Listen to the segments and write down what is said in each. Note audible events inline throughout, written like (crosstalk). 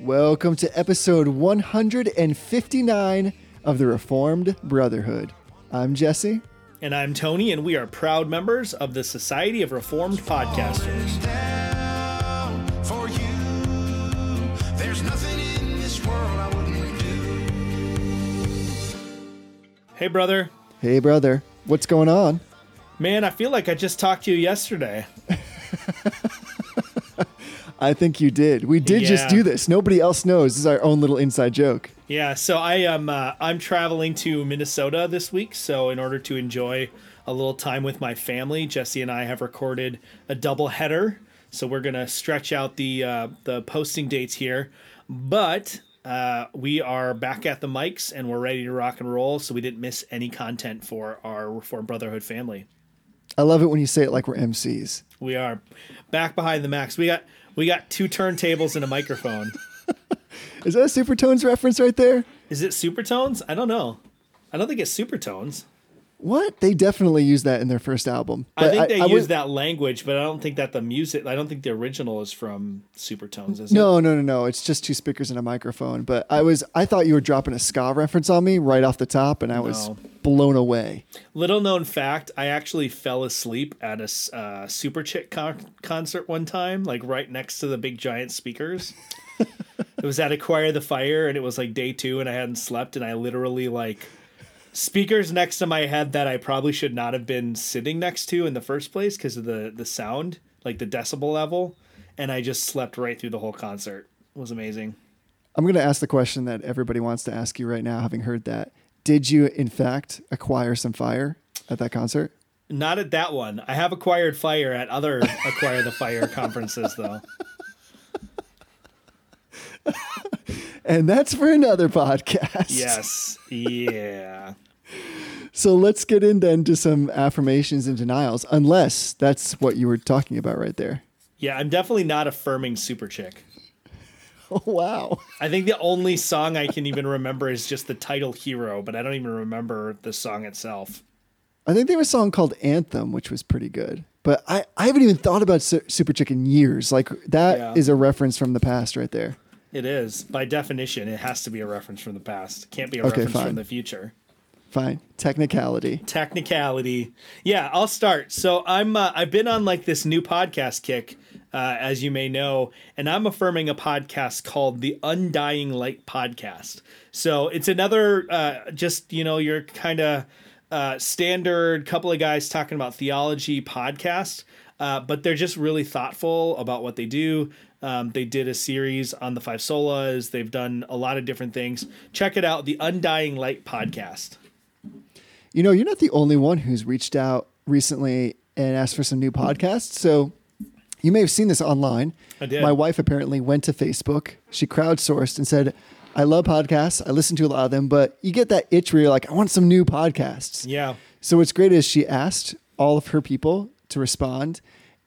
Welcome to episode 159 of the Reformed Brotherhood. I'm Jesse. And I'm Tony, and we are proud members of the Society of Reformed Podcasters. down for you. There's nothing in this world I wouldn't do. Hey, brother. Hey, brother. What's going on? Man, I feel like I just talked to you yesterday. (laughs) I think you did. We did just do this. Nobody else knows. This is our own little inside joke. Yeah, so I am uh, I'm traveling to Minnesota this week, so in order to enjoy a little time with my family, Jesse and I have recorded a double header. So we're gonna stretch out the uh, the posting dates here, but uh, we are back at the mics and we're ready to rock and roll. So we didn't miss any content for our Reformed Brotherhood family. I love it when you say it like we're MCs. We are back behind the max. We got we got two turntables and a microphone. Is that a Supertones reference right there? Is it Supertones? I don't know. I don't think it's Supertones. What? They definitely used that in their first album. I think they I use would- that language, but I don't think that the music. I don't think the original is from Supertones. Is it? No, no, no, no. It's just two speakers and a microphone. But I was, I thought you were dropping a ska reference on me right off the top, and I was blown away. Little known fact: I actually fell asleep at a uh, Superchick con- concert one time, like right next to the big giant speakers. (laughs) it was at Acquire the Fire, and it was like day two, and I hadn't slept, and I literally like speakers next to my head that I probably should not have been sitting next to in the first place because of the the sound, like the decibel level, and I just slept right through the whole concert. It was amazing. I'm going to ask the question that everybody wants to ask you right now, having heard that. Did you, in fact, acquire some fire at that concert? Not at that one. I have acquired fire at other acquire the fire conferences though. (laughs) And that's for another podcast. Yes. Yeah. So let's get in then to some affirmations and denials, unless that's what you were talking about right there. Yeah, I'm definitely not affirming Superchick. (laughs) Oh, wow. I think the only song I can even remember is just the title Hero, but I don't even remember the song itself. I think they have a song called Anthem, which was pretty good. But I, I haven't even thought about Su- Superchick in years. Like, that is Yeah. a reference from the past right there. It is. By definition, it has to be a reference from the past. It can't be a Okay, reference fine. from the future. Fine. Technicality. technicality. Yeah, I'll start. So I'm uh, I've been on like this new podcast kick, uh, as you may know, and I'm affirming a podcast called the Undying Light Podcast. So it's another uh, just you know your kind of uh, standard couple of guys talking about theology podcast. Uh, but they're just really thoughtful about what they do. Um, they did a series on the five solas. They've done a lot of different things. Check it out, the Undying Light podcast. You know, you're not the only one who's reached out recently and asked for some new podcasts. So you may have seen this online. I did. My wife apparently went to Facebook. She crowdsourced and said, I love podcasts. I listen to a lot of them, but you get that itch where you're like, I want some new podcasts. Yeah. So what's great is she asked all of her people to respond.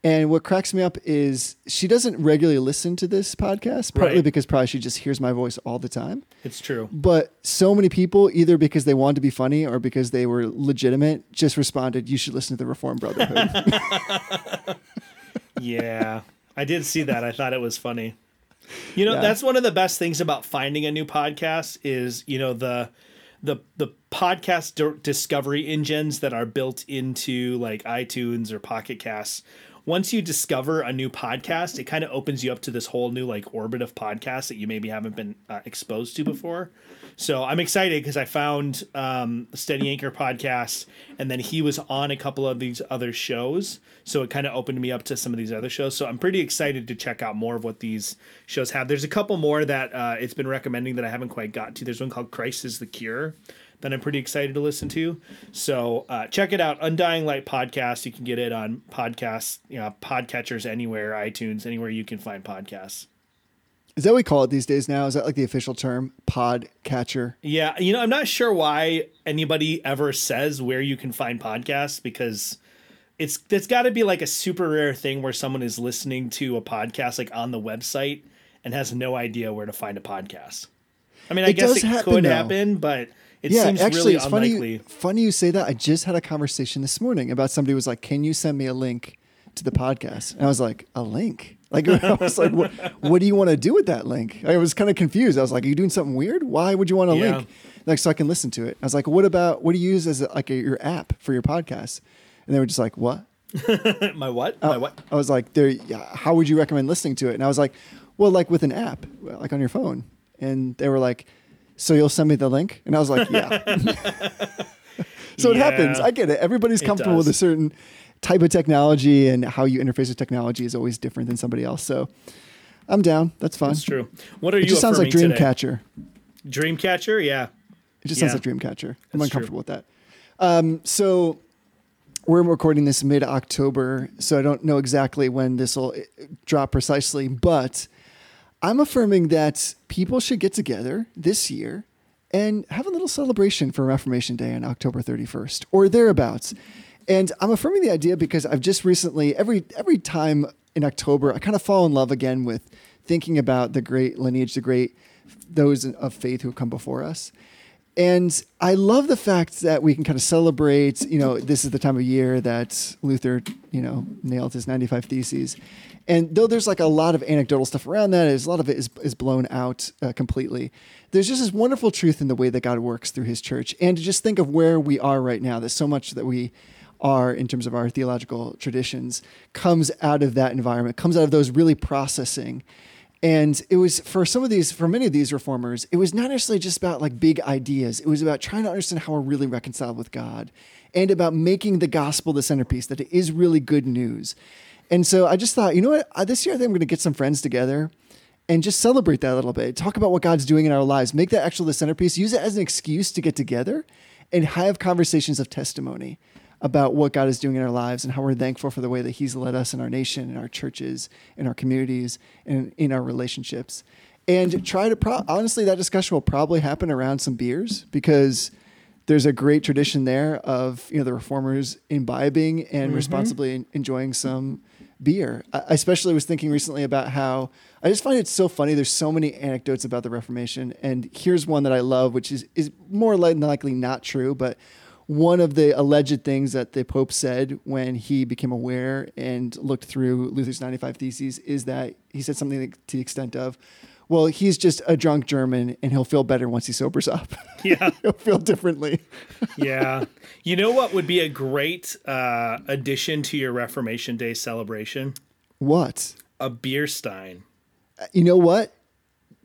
And what cracks me up is she doesn't regularly listen to this podcast, partly Right. because probably she just hears my voice all the time. It's true. But so many people, either because they wanted to be funny or because they were legitimate, just responded, "You should listen to the Reform Brotherhood." (laughs) (laughs) Yeah, I did see that. I thought it was funny. You know, Yeah. that's one of the best things about finding a new podcast is, you know, the the the podcast di- discovery engines that are built into like iTunes or Pocket Casts. Once you discover a new podcast, it kind of opens you up to this whole new like orbit of podcasts that you maybe haven't been uh, exposed to before. So I'm excited because I found um, Steady Anchor podcast, and then he was on a couple of these other shows. So it kind of opened me up to some of these other shows. So I'm pretty excited to check out more of what these shows have. There's a couple more that uh, it's been recommending that I haven't quite got to. There's one called Christ is the Cure that I'm pretty excited to listen to. So uh, check it out, Undying Light podcast. You can get it on podcasts, you know, podcatchers anywhere, iTunes, anywhere you can find podcasts. Is that what we call it these days now? Is that like the official term? podcatcher? Yeah, you know, I'm not sure why anybody ever says where you can find podcasts because it's it's got to be like a super rare thing where someone is listening to a podcast like on the website and has no idea where to find a podcast. I mean, I It guess it happen, could though. happen, but it yeah, seems actually, really it's unlikely. funny. Funny you say that. I just had a conversation this morning about somebody was like, "Can you send me a link to the podcast. And I was like, a link? (laughs) Like, I was like, what, what do you want to do with that link? I was kind of confused. I was like, are you doing something weird? Why would you want a Yeah. link? Like, so I can listen to it. I was like, what about, what do you use as a, like a, your app for your podcast? And they were just like, what? (laughs) My what? Oh. My what? I was like, there, yeah, how would you recommend listening to it? And I was like, well, like with an app, like on your phone. And they were like, so you'll send me the link? And I was like, yeah. (laughs) so it happens. I get it. Everybody's It comfortable with a certain type of technology and how you interface with technology is always different than somebody else. So I'm down. That's fine. That's true. What are you? It you just sounds like? Dreamcatcher. Dreamcatcher, yeah. It just sounds like Dreamcatcher. I'm That's uncomfortable with that. Um, so we're recording this mid October, so I don't know exactly when this will drop precisely, but I'm affirming that people should get together this year and have a little celebration for Reformation Day on October 31st or thereabouts. And I'm affirming the idea because I've just recently every every time in October I kind of fall in love again with thinking about the great lineage, the great those of faith who have come before us. And I love the fact that we can kind of celebrate, you know, this is the time of year that Luther, you know, nailed his 95 Theses. And though there's like a lot of anecdotal stuff around that, is a lot of it is, is blown out uh, completely. There's just this wonderful truth in the way that God works through his church. And to just think of where we are right now, there's so much that we are in terms of our theological traditions comes out of that environment, comes out of those really processing. And it was for some of these, for many of these reformers, it was not necessarily just about like big ideas. It was about trying to understand how we're really reconciled with God and about making the gospel the centerpiece, that it is really good news. And so I just thought, you know what? Uh, This year I think I'm going to get some friends together and just celebrate that a little bit. Talk about what God's doing in our lives. Make that actually the centerpiece. Use it as an excuse to get together and have conversations of testimony about what God is doing in our lives and how we're thankful for the way that He's led us in our nation, in our churches, in our communities, and in our relationships. And try to, pro- honestly, that discussion will probably happen around some beers because there's a great tradition there of you know the reformers imbibing and responsibly enjoying some beer. I especially was thinking recently about how I just find it so funny. There's so many anecdotes about the Reformation, and here's one that I love, which is is more likely not true, but one of the alleged things that the Pope said when he became aware and looked through Luther's 95 Theses is that he said something to the extent of, "Well, he's just a drunk German, and he'll feel better once he sobers up. (laughs) Yeah. he'll feel differently." (laughs) yeah. You know what would be a great uh, addition to your Reformation Day celebration? What? A beer stein. You know what?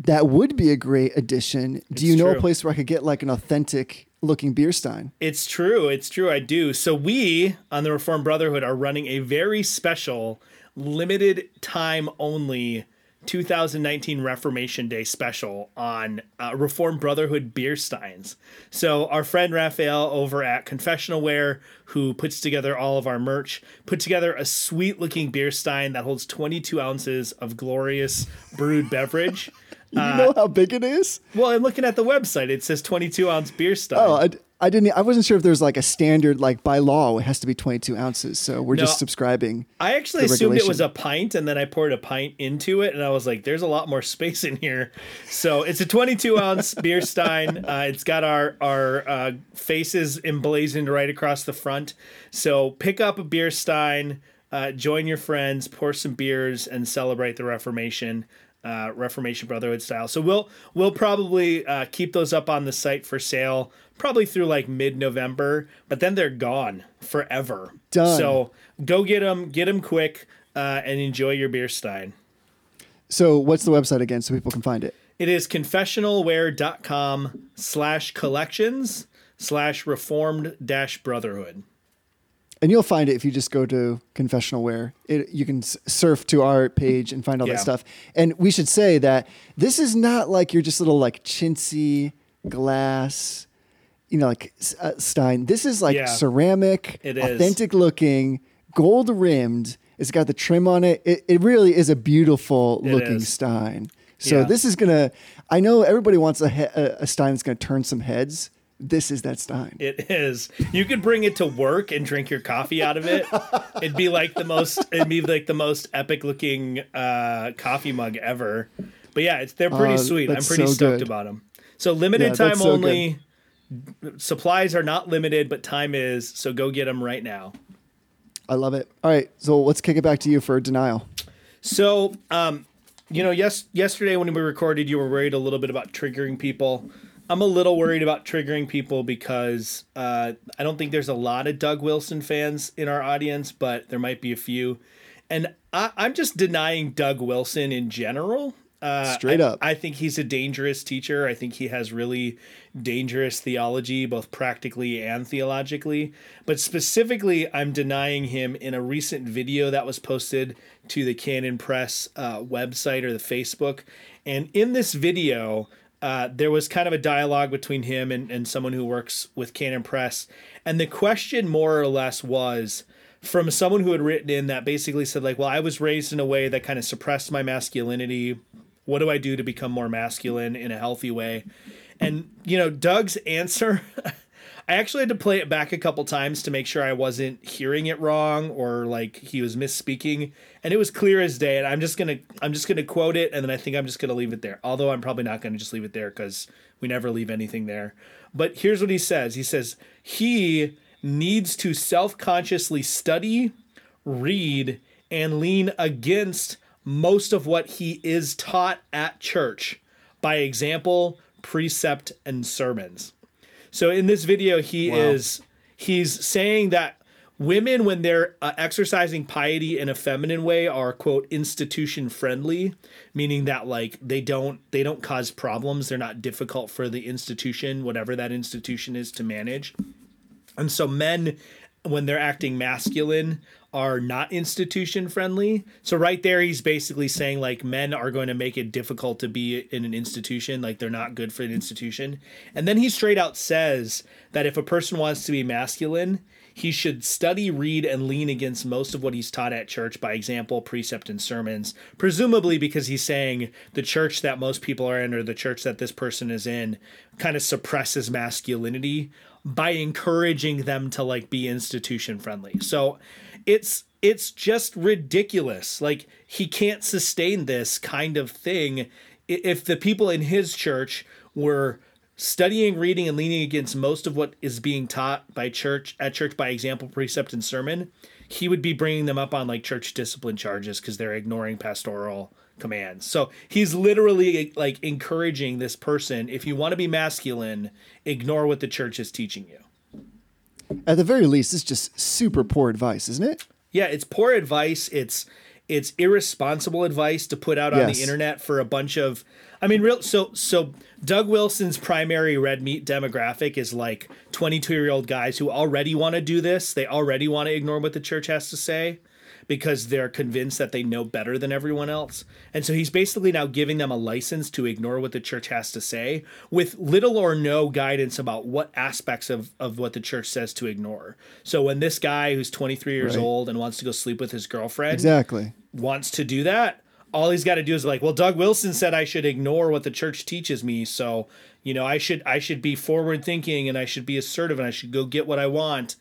That would be a great addition. Do you It's know a place where I could get like an authentic looking beer stein? It's true. It's true. I do. So we on the Reformed Brotherhood are running a very special, limited time only 2019 Reformation Day special on uh, Reformed Brotherhood beer steins. So our friend Raphael over at Confessional Wear, who puts together all of our merch, put together a sweet looking beer stein that holds 22 ounces of glorious brewed (laughs) beverage. You Uh, know how big it is? Well, I'm looking at the website. It says 22 ounce beer stein. Oh, I, I didn't. I wasn't sure if there's like a standard, like by law, it has to be 22 ounces. So we're No. just subscribing. I actually assumed it was a pint, and then I poured a pint into it, and I was like, "There's a lot more space in here." So it's a 22 ounce (laughs) beer stein. Uh, it's got our our uh, faces emblazoned right across the front. So pick up a beer stein, uh, join your friends, pour some beers, and celebrate the Reformation. Uh, Reformation Brotherhood style. So we'll we'll probably uh, keep those up on the site for sale, probably through like mid November. But then they're gone forever. Done. So go get them, get them quick, uh, and enjoy your beer stein. So what's the website again so people can find it? It is confessionalware.com slash collections slash reformed dash brotherhood. And you'll find it if you just go to Confessional Wear. It, you can surf to our page and find all Yeah. that stuff. And we should say that this is not like your just little like chintzy glass, you know, like uh, Stein. This is like Yeah. ceramic, It is. authentic looking, gold rimmed. It's got the trim on it. It, it really is a beautiful looking is. Stein. So Yeah. this is gonna. I know everybody wants a, he- a, a Stein that's gonna turn some heads. This is that Stein. It is. You could bring it to work and drink your coffee out of it. It'd be like the most. It'd be like the most epic looking uh, coffee mug ever. But yeah, it's they're pretty Oh, sweet. I'm that's pretty so stoked good. about them. So limited Yeah, time so only. Supplies are not limited, but time is. So go get them right now. I love it. All right, so let's kick it back to you for denial. So, um, you know, yes, yesterday when we recorded, you were worried a little bit about triggering people. I'm a little worried about triggering people because uh, I don't think there's a lot of Doug Wilson fans in our audience, but there might be a few. And I, I'm just denying Doug Wilson in general. Uh, Straight I- up. I think he's a dangerous teacher. I think he has really dangerous theology, both practically and theologically. But specifically, I'm denying him in a recent video that was posted to the Canon Press uh, website or the Facebook. And in this video, uh, there was kind of a dialogue between him and, and someone who works with Canon Press. And the question, more or less, was from someone who had written in that basically said, like, well, I was raised in a way that kind of suppressed my masculinity. What do I do to become more masculine in a healthy way? And, you know, Doug's answer, (laughs) I actually had to play it back a couple times to make sure I wasn't hearing it wrong or like he was misspeaking. And it was clear as day. And I'm just gonna I'm just gonna quote it and then I think I'm just gonna leave it there. Although I'm probably not gonna just leave it there because we never leave anything there. But here's what he says. He says, he needs to self-consciously study, read, and lean against most of what he is taught at church by example, precept, and sermons. So in this video, he is he's saying that women, when they're uh, exercising piety in a feminine way, are quote institution friendly, meaning that like they don't they don't cause problems. They're not difficult for the institution, whatever that institution is, to manage. And so men, when they're acting masculine, are not institution friendly. So right there, he's basically saying like men are going to make it difficult to be in an institution, like they're not good for an institution. And then he straight out says that if a person wants to be masculine, he should study, read, and lean against most of what he's taught at church by example, precept, and sermons. Presumably because he's saying the church that most people are in or the church that this person is in kind of suppresses masculinity by encouraging them to like be institution friendly. So it's it's just ridiculous. Like he can't sustain this kind of thing if the people in his church were studying, reading, and leaning against most of what is being taught by church at church by example, precept, and sermon, he would be bringing them up on like church discipline charges because they're ignoring pastoral commands. So he's literally like encouraging this person if you want to be masculine, ignore what the church is teaching you. At the very least, it's just super poor advice, isn't it? Yeah, it's poor advice. It's it's irresponsible advice to put out on Yes. the internet for a bunch of I mean real so so Doug Wilson's primary red meat demographic is like 22-year-old guys who already want to do this. They already want to ignore what the church has to say because they're convinced that they know better than everyone else. And so he's basically now giving them a license to ignore what the church has to say with little or no guidance about what aspects of, of what the church says to ignore. So when this guy who's 23 years Right. old and wants to go sleep with his girlfriend Exactly. wants to do that, all he's got to do is like, well, Doug Wilson said I should ignore what the church teaches me, so you know I should I should be forward thinking and I should be assertive and I should go get what I want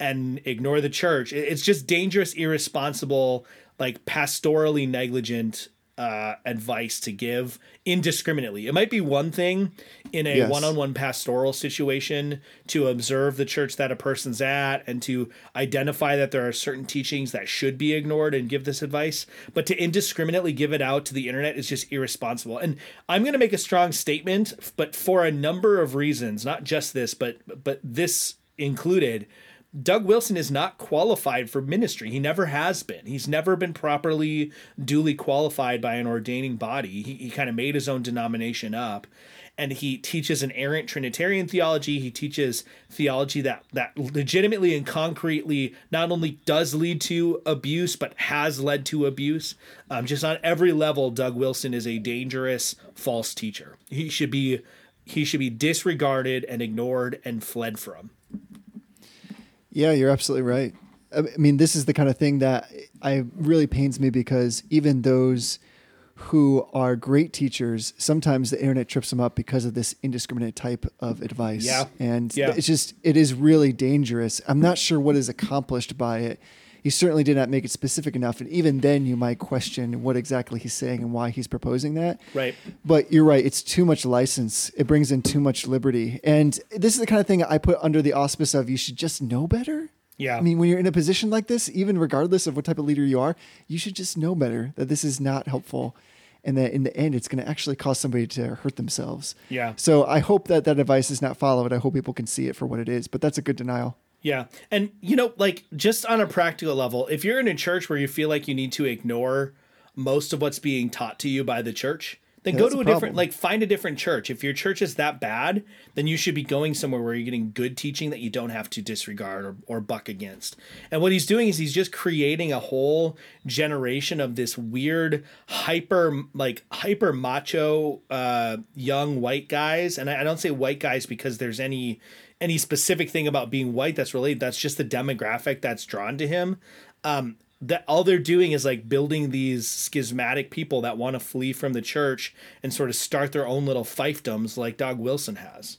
and ignore the church. It's just dangerous, irresponsible, like pastorally negligent uh, advice to give indiscriminately. It might be one thing in a Yes. one-on-one pastoral situation to observe the church that a person's at and to identify that there are certain teachings that should be ignored and give this advice, but to indiscriminately give it out to the internet is just irresponsible. And I'm going to make a strong statement, but for a number of reasons, not just this, but but this included. Doug Wilson is not qualified for ministry. He never has been. He's never been properly, duly qualified by an ordaining body. He, he kind of made his own denomination up. And he teaches an errant Trinitarian theology. He teaches theology that, that legitimately and concretely not only does lead to abuse, but has led to abuse. Um, just on every level, Doug Wilson is a dangerous false teacher. He should be he should be disregarded and ignored and fled from. Yeah, you're absolutely right. I mean, this is the kind of thing that I really pains me because even those who are great teachers, sometimes the internet trips them up because of this indiscriminate type of advice. Yeah. And Yeah. it's just, it is really dangerous. I'm not sure what is accomplished by it. He certainly did not make it specific enough. And even then, you might question what exactly he's saying and why he's proposing that. Right. But you're right. It's too much license. It brings in too much liberty. And this is the kind of thing I put under the auspice of you should just know better. Yeah. I mean, when you're in a position like this, even regardless of what type of leader you are, you should just know better that this is not helpful and that in the end, it's going to actually cause somebody to hurt themselves. Yeah. So I hope that that advice is not followed. I hope people can see it for what it is, but that's a good denial. Yeah. And, you know, like just on a practical level, if you're in a church where you feel like you need to ignore most of what's being taught to you by the church, then Yeah, go to a a different, like, find a different church. If your church is that bad, then you should be going somewhere where you're getting good teaching that you don't have to disregard or, or buck against. And what he's doing is he's just creating a whole generation of this weird, hyper, like, hyper macho, uh, young white guys. And I, I don't say white guys because there's any any specific thing about being white that's related. That's just the demographic that's drawn to him. Um, that all they're doing is like building these schismatic people that want to flee from the church and sort of start their own little fiefdoms like Doug Wilson has.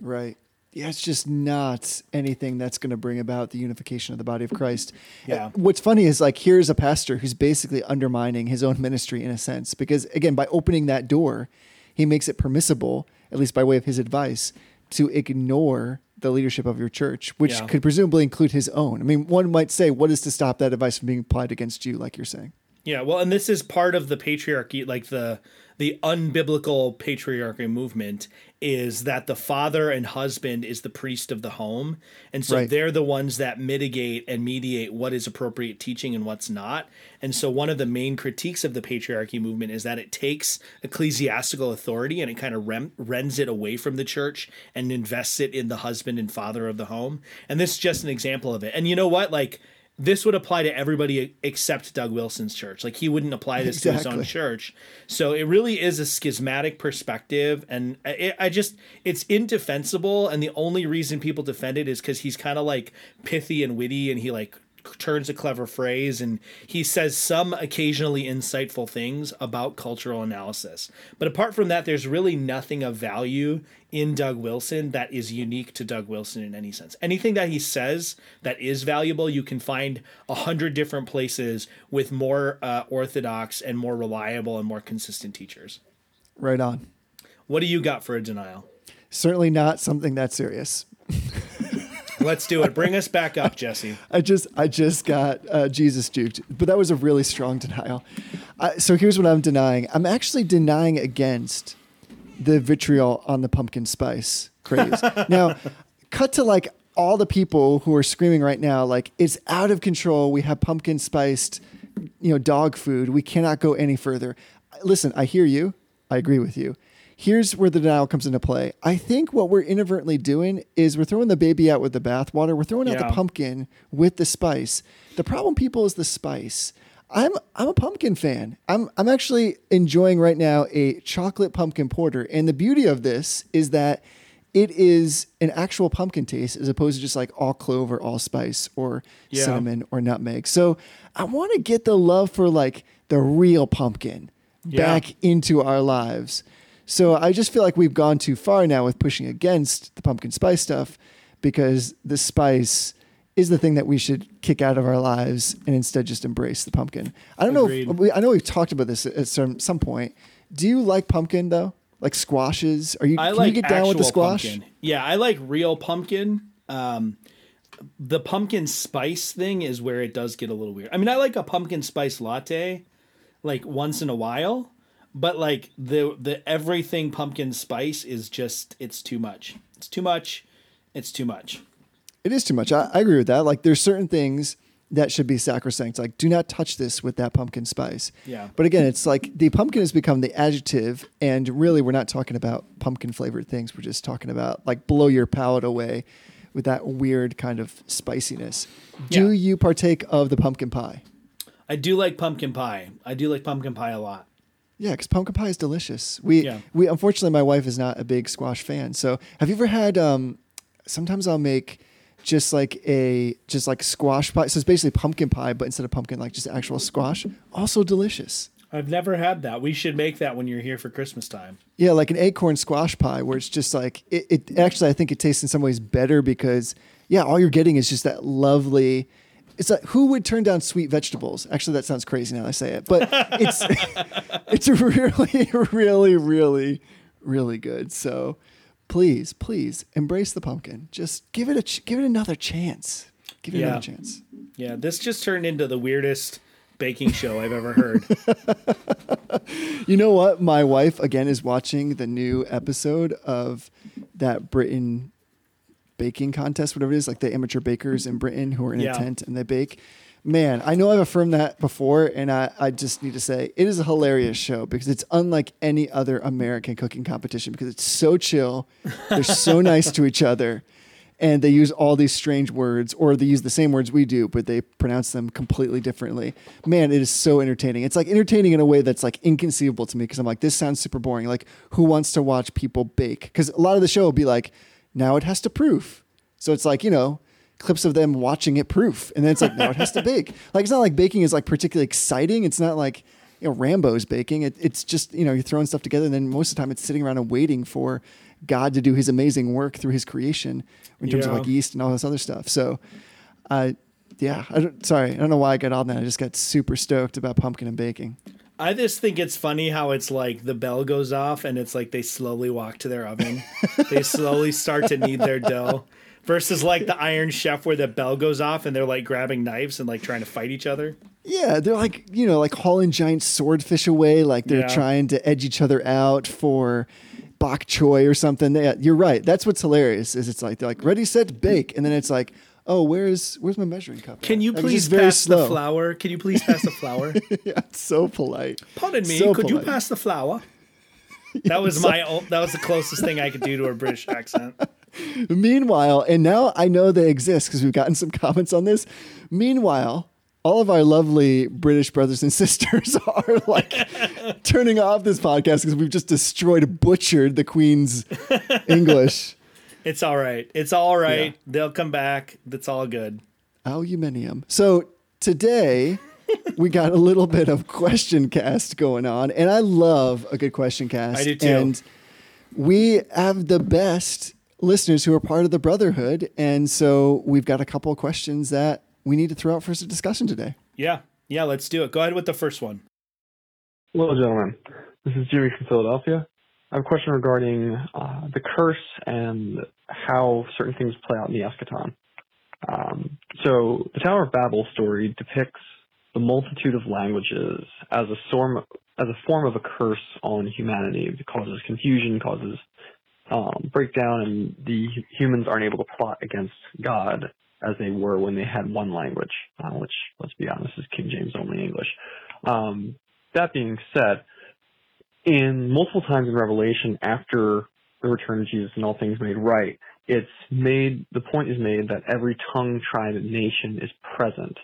Right. Yeah, it's just not anything that's going to bring about the unification of the body of Christ. Yeah. Uh, What's funny is like here's a pastor who's basically undermining his own ministry in a sense because again by opening that door, he makes it permissible, at least by way of his advice, to ignore the leadership of your church, which Yeah. could presumably include his own. I mean, one might say, what is to stop that advice from being applied against you, like you're saying? Yeah, well, and this is part of the patriarchy, like the the unbiblical patriarchy movement is that the father and husband is the priest of the home, and so Right. they're the ones that mitigate and mediate what is appropriate teaching and what's not. And so one of the main critiques of the patriarchy movement is that it takes ecclesiastical authority and it kind of rem- rends it away from the church and invests it in the husband and father of the home. And this is just an example of it. And you know what, like this would apply to everybody except Doug Wilson's church. Like he wouldn't apply this to his own church. So it really is a schismatic perspective, and I, I just it's indefensible. And the only reason people defend it is because he's kind of like pithy and witty, and he like turns a clever phrase and he says some occasionally insightful things about cultural analysis. But apart from that, there's really nothing of value in Doug Wilson that is unique to Doug Wilson in any sense. Anything that he says that is valuable, you can find a hundred different places with more uh, orthodox and more reliable and more consistent teachers. Right on. What do you got for a denial? Certainly not something that serious. (laughs) Let's do it. Bring us back up, Jesse. I just I just got uh, Jesus juked, but that was a really strong denial. Uh, so here's what I'm denying. I'm actually denying against the vitriol on the pumpkin spice craze. (laughs) now, cut to like all the people who are screaming right now, like it's out of control. We have pumpkin spiced, you know, dog food. We cannot go any further. Listen, I hear you. I agree with you. Here's where the denial comes into play. I think what we're inadvertently doing is we're throwing the baby out with the bathwater. We're throwing out the pumpkin with the spice. The problem, people, is the spice. I'm I'm a pumpkin fan. I'm I'm actually enjoying right now a chocolate pumpkin porter, and the beauty of this is that it is an actual pumpkin taste as opposed to just like all clover, all spice, or Yeah. cinnamon or nutmeg. So I want to get the love for like the real pumpkin Yeah. back into our lives. So I just feel like we've gone too far now with pushing against the pumpkin spice stuff because the spice is the thing that we should kick out of our lives and instead just embrace the pumpkin. I don't Agreed. know. If, we, I know we've talked about this at some some point. Do you like pumpkin though? Like squashes? Are you? I can like you get down with the squash? pumpkin. Yeah, I like real pumpkin. Um, the pumpkin spice thing is where it does get a little weird. I mean, I like a pumpkin spice latte, like once in a while, but like the the everything pumpkin spice is just it's too much. It's too much. It's too much. It is too much. I, I agree with that. Like there's certain things that should be sacrosanct. Like do not touch this with that pumpkin spice. Yeah. But again, it's like the pumpkin has become the adjective, and really we're not talking about pumpkin flavored things. We're just talking about like blow your palate away with that weird kind of spiciness. Do Yeah. you partake of the pumpkin pie? I do like pumpkin pie. I do like pumpkin pie a lot. Yeah, because pumpkin pie is delicious. We Yeah. we unfortunately my wife is not a big squash fan. So have you ever had? Um, sometimes I'll make just like a just like squash pie. So it's basically pumpkin pie, but instead of pumpkin, like just actual squash. Also delicious. I've never had that. We should make that when you're here for Christmas time. Yeah, like an acorn squash pie, where it's just like it, it. Actually, I think it tastes in some ways better because yeah, all you're getting is just that lovely. It's like who would turn down sweet vegetables? Actually, that sounds crazy now that I say it, but (laughs) it's (laughs) it's really, really, really, really good. So please, please embrace the pumpkin. Just give it a ch- give it another chance. Give it Yeah. another chance. Yeah, this just turned into the weirdest baking show I've ever heard. (laughs) You know what? My wife again is watching the new episode of that Britain baking contest, whatever it is, like the amateur bakers in Britain who are in Yeah. a tent and they bake. Man, I know I've affirmed that before, and I, I just need to say it is a hilarious show because it's unlike any other American cooking competition because it's so chill. They're so (laughs) nice to each other, and they use all these strange words, or they use the same words we do, but they pronounce them completely differently. Man, it is so entertaining. It's like entertaining in a way that's like inconceivable to me because I'm like, this sounds super boring. Like, who wants to watch people bake? Because a lot of the show will be like, now it has to proof. So it's like, you know, clips of them watching it proof. And then it's like, now it has to bake. (laughs) Like, it's not like baking is like particularly exciting. It's not like, you know, Rambo's baking. It, it's just, you know, you're throwing stuff together and then most of the time it's sitting around and waiting for God to do his amazing work through his creation in terms of like yeast and all this other stuff. So, uh, yeah, I don't, sorry, I don't know why I got on that. I just got super stoked about pumpkin and baking. I just think it's funny how it's like the bell goes off and it's like they slowly walk to their oven. they (laughs) slowly start to knead their dough. Versus like the Iron Chef where the bell goes off and they're like grabbing knives and like trying to fight each other. Yeah, they're like, you know, like hauling giant swordfish away, like they're Yeah. trying to edge each other out for bok choy or something. Yeah, you're right. That's what's hilarious is it's like they're like ready, set, bake, and then it's like, oh, where's where's my measuring cup? Can at? you please pass the slow. flour? Can you please pass the flour? (laughs) yeah, it's so polite. Pardon me, So could you pass the flour? (laughs) That was my that was the closest thing I could do to a British accent. (laughs) Meanwhile, and now I know they exist because we've gotten some comments on this. Meanwhile, all of our lovely British brothers and sisters are like turning off this podcast because we've just destroyed, butchered the Queen's English. It's all right. It's all right. Yeah. They'll come back. That's all good. Aluminium. So today we got a little bit of question cast going on, and I love a good question cast. I do too. And we have the best listeners who are part of the Brotherhood, and so we've got a couple of questions that we need to throw out for us a discussion today. Yeah. Yeah, let's do it. Go ahead with the first one. Hello, gentlemen. This is Jimmy from Philadelphia. I have a question regarding uh, the curse and how certain things play out in the eschaton. Um, so, the Tower of Babel story depicts the multitude of languages as a form as a form of a curse on humanity. It causes confusion, causes um, breakdown, and the humans aren't able to plot against God as they were when they had one language, uh, which, let's be honest, is King James only English. Um, that being said, in multiple times in Revelation, after the return of Jesus and all things made right, it's made the point is made that every tongue, tribe, and nation is present.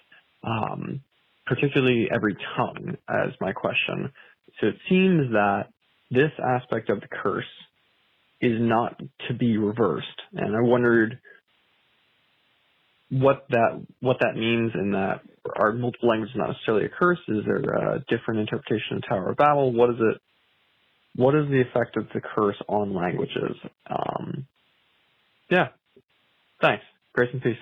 Um, particularly every tongue, as my question. So it seems that this aspect of the curse is not to be reversed, and I wondered what that what that means in that are multiple languages not necessarily a curse? Is there a different interpretation of Tower of Babel? What is it? What is the effect of the curse on languages? Um, yeah. Thanks. Grace and peace.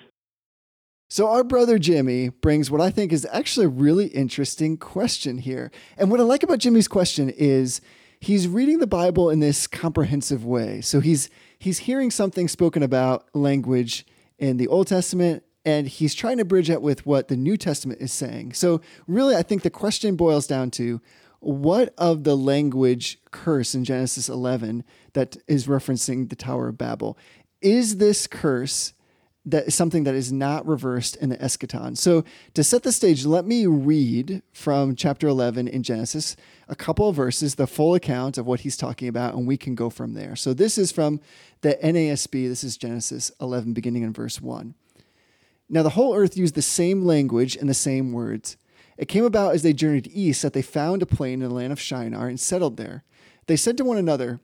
So our brother Jimmy brings what I think is actually a really interesting question here. And what I like about Jimmy's question is he's reading the Bible in this comprehensive way. So he's he's hearing something spoken about language in the Old Testament and he's trying to bridge it with what the New Testament is saying. So really I think the question boils down to what of the language curse in Genesis 11 that is referencing the Tower of Babel is this curse that is something that is not reversed in the eschaton. So, to set the stage, let me read from chapter 11 in Genesis a couple of verses, the full account of what he's talking about, and we can go from there. So, this is from the NASB. This is Genesis 11, beginning in verse 1. Now, the whole earth used the same language and the same words. It came about as they journeyed east that they found a plain in the land of Shinar and settled there. They said to one another,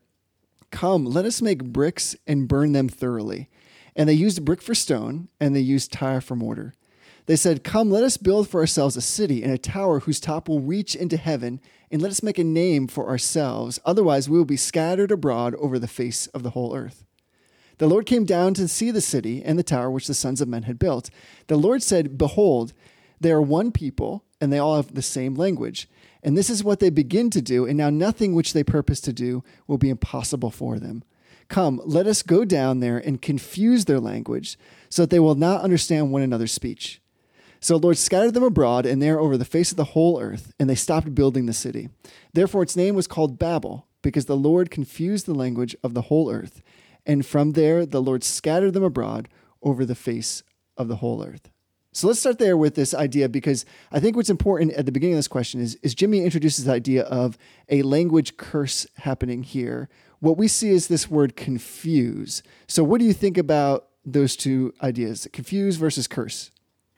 Come, let us make bricks and burn them thoroughly. And they used brick for stone, and they used tire for mortar. They said, Come, let us build for ourselves a city and a tower whose top will reach into heaven, and let us make a name for ourselves. Otherwise, we will be scattered abroad over the face of the whole earth. The Lord came down to see the city and the tower which the sons of men had built. The Lord said, Behold, they are one people, and they all have the same language. And this is what they begin to do, and now nothing which they purpose to do will be impossible for them. Come, let us go down there and confuse their language, so that they will not understand one another's speech. So the Lord scattered them abroad and there over the face of the whole earth, and they stopped building the city. Therefore its name was called Babel, because the Lord confused the language of the whole earth. And from there the Lord scattered them abroad over the face of the whole earth. So let's start there with this idea because I think what's important at the beginning of this question is, is Jimmy introduces the idea of a language curse happening here. What we see is this word confuse. So what do you think about those two ideas, confuse versus curse?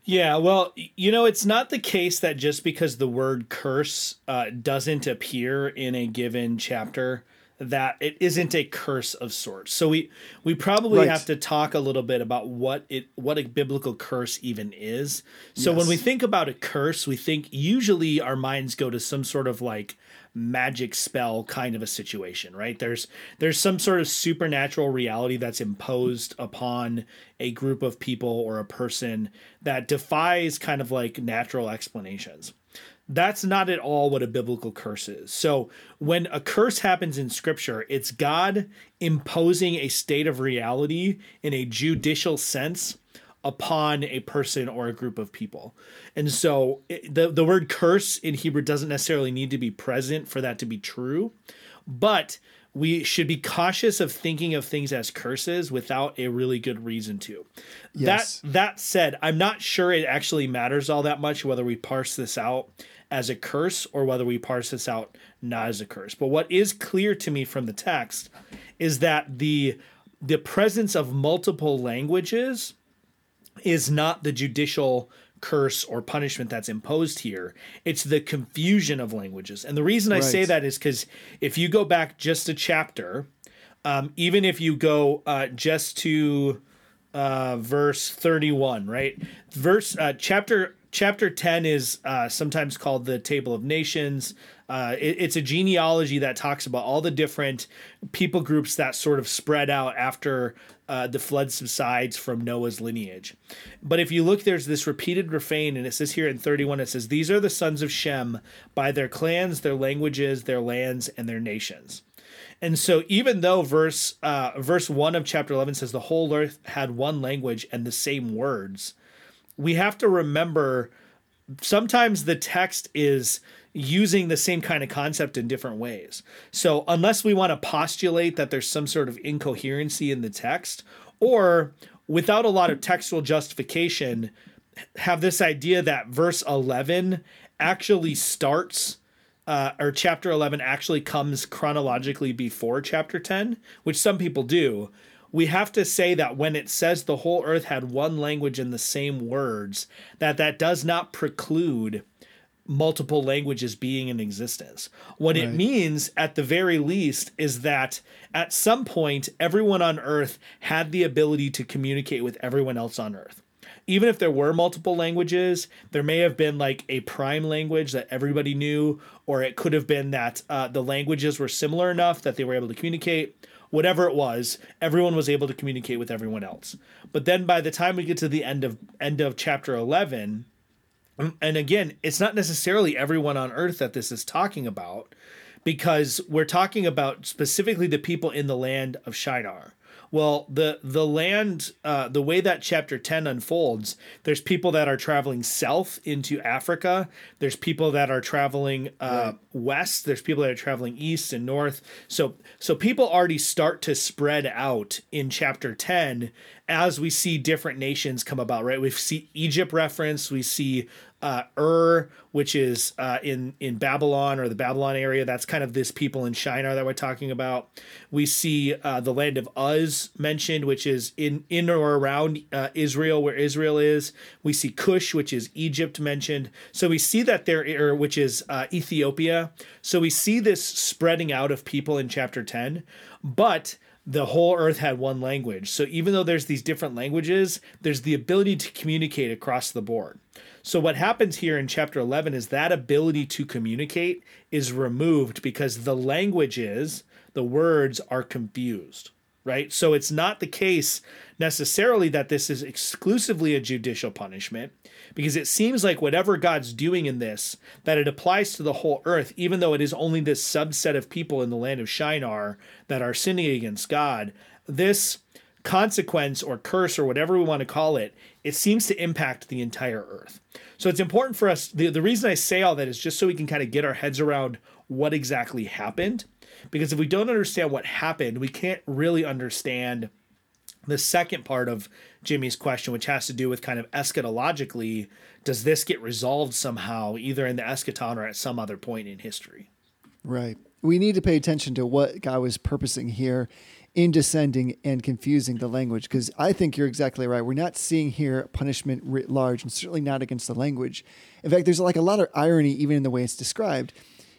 Yeah, well, you know, it's not the case that just because the word curse uh, doesn't appear in a given chapter that it isn't a curse of sorts. So we we probably Right. have to talk a little bit about what it what a biblical curse even is. So when we think about a curse, we think usually our minds go to some sort of like magic spell kind of a situation, right? There's there's some sort of supernatural reality that's imposed upon a group of people or a person that defies kind of like natural explanations. That's not at all what a biblical curse is. So, when a curse happens in scripture, it's God imposing a state of reality in a judicial sense upon a person or a group of people. And so it, the the word curse in Hebrew doesn't necessarily need to be present for that to be true, but we should be cautious of thinking of things as curses without a really good reason to. Yes. That that said, I'm not sure it actually matters all that much whether we parse this out as a curse or whether we parse this out not as a curse. But what is clear to me from the text is that the the presence of multiple languages is not the judicial curse or punishment that's imposed here. It's the confusion of languages. And the reason I say that is because if you go back just a chapter, um, even if you go uh, just to uh, verse 31, right? Verse uh, chapter chapter 10 is uh, sometimes called the Table of Nations. Uh, it- it's a genealogy that talks about all the different people groups that sort of spread out after uh, the flood subsides from Noah's lineage. But if you look, there's this repeated refrain, and it says here in 31, it says, These are the sons of Shem by their clans, their languages, their lands, and their nations. And so, even though verse uh, verse one of chapter eleven says the whole earth had one language and the same words, we have to remember sometimes the text is using the same kind of concept in different ways. So, unless we want to postulate that there's some sort of incoherency in the text, or without a lot of textual justification, have this idea that verse 11 actually starts uh, or chapter 11 actually comes chronologically before chapter 10, which some people do, we have to say that when it says the whole earth had one language and the same words, that that does not preclude multiple languages being in existence. What it means, at the very least, is that at some point, everyone on earth had the ability to communicate with everyone else on earth even if there were multiple languages, there may have been like a prime language that everybody knew, or it could have been that uh, the languages were similar enough that they were able to communicate. Whatever it was, everyone was able to communicate with everyone else. But then by the time we get to the end of end of chapter eleven, and again, it's not necessarily everyone on earth that this is talking about, because we're talking about specifically the people in the land of Shinar. Well, the the land, uh, the way that chapter ten unfolds, there's people that are traveling south into Africa. There's people that are traveling uh, west. There's people that are traveling east and north. So so people already start to spread out in chapter ten as we see different nations come about. Right, we see Egypt reference. We see uh, Ur, which is uh, in in Babylon or the Babylon area. That's kind of this people in Shinar that we're talking about. We see uh, the land of Uz mentioned, which is in in or around uh, Israel, where Israel is. We see Cush, which is Egypt mentioned. So we see that there, or which is uh, Ethiopia. So we see this spreading out of people in chapter ten, but the whole earth had one language. So even though there's these different languages, there's the ability to communicate across the board. So what happens here in chapter 11 is that ability to communicate is removed because the languages, the words are confused. right? So it's not the case necessarily that this is exclusively a judicial punishment because it seems like whatever God's doing in this, that it applies to the whole earth, even though it is only this subset of people in the land of Shinar that are sinning against God. This consequence or curse or whatever we want to call it, it seems to impact the entire earth. So it's important for us. The, the reason I say all that is just so we can kind of get our heads around what exactly happened. Because if we don't understand what happened, we can't really understand the second part of Jimmy's question, which has to do with kind of eschatologically, does this get resolved somehow, either in the eschaton or at some other point in history? Right. We need to pay attention to what God was purposing here in descending and confusing the language because I think you're exactly right. We're not seeing here punishment writ large and certainly not against the language. In fact, there's like a lot of irony even in the way it's described.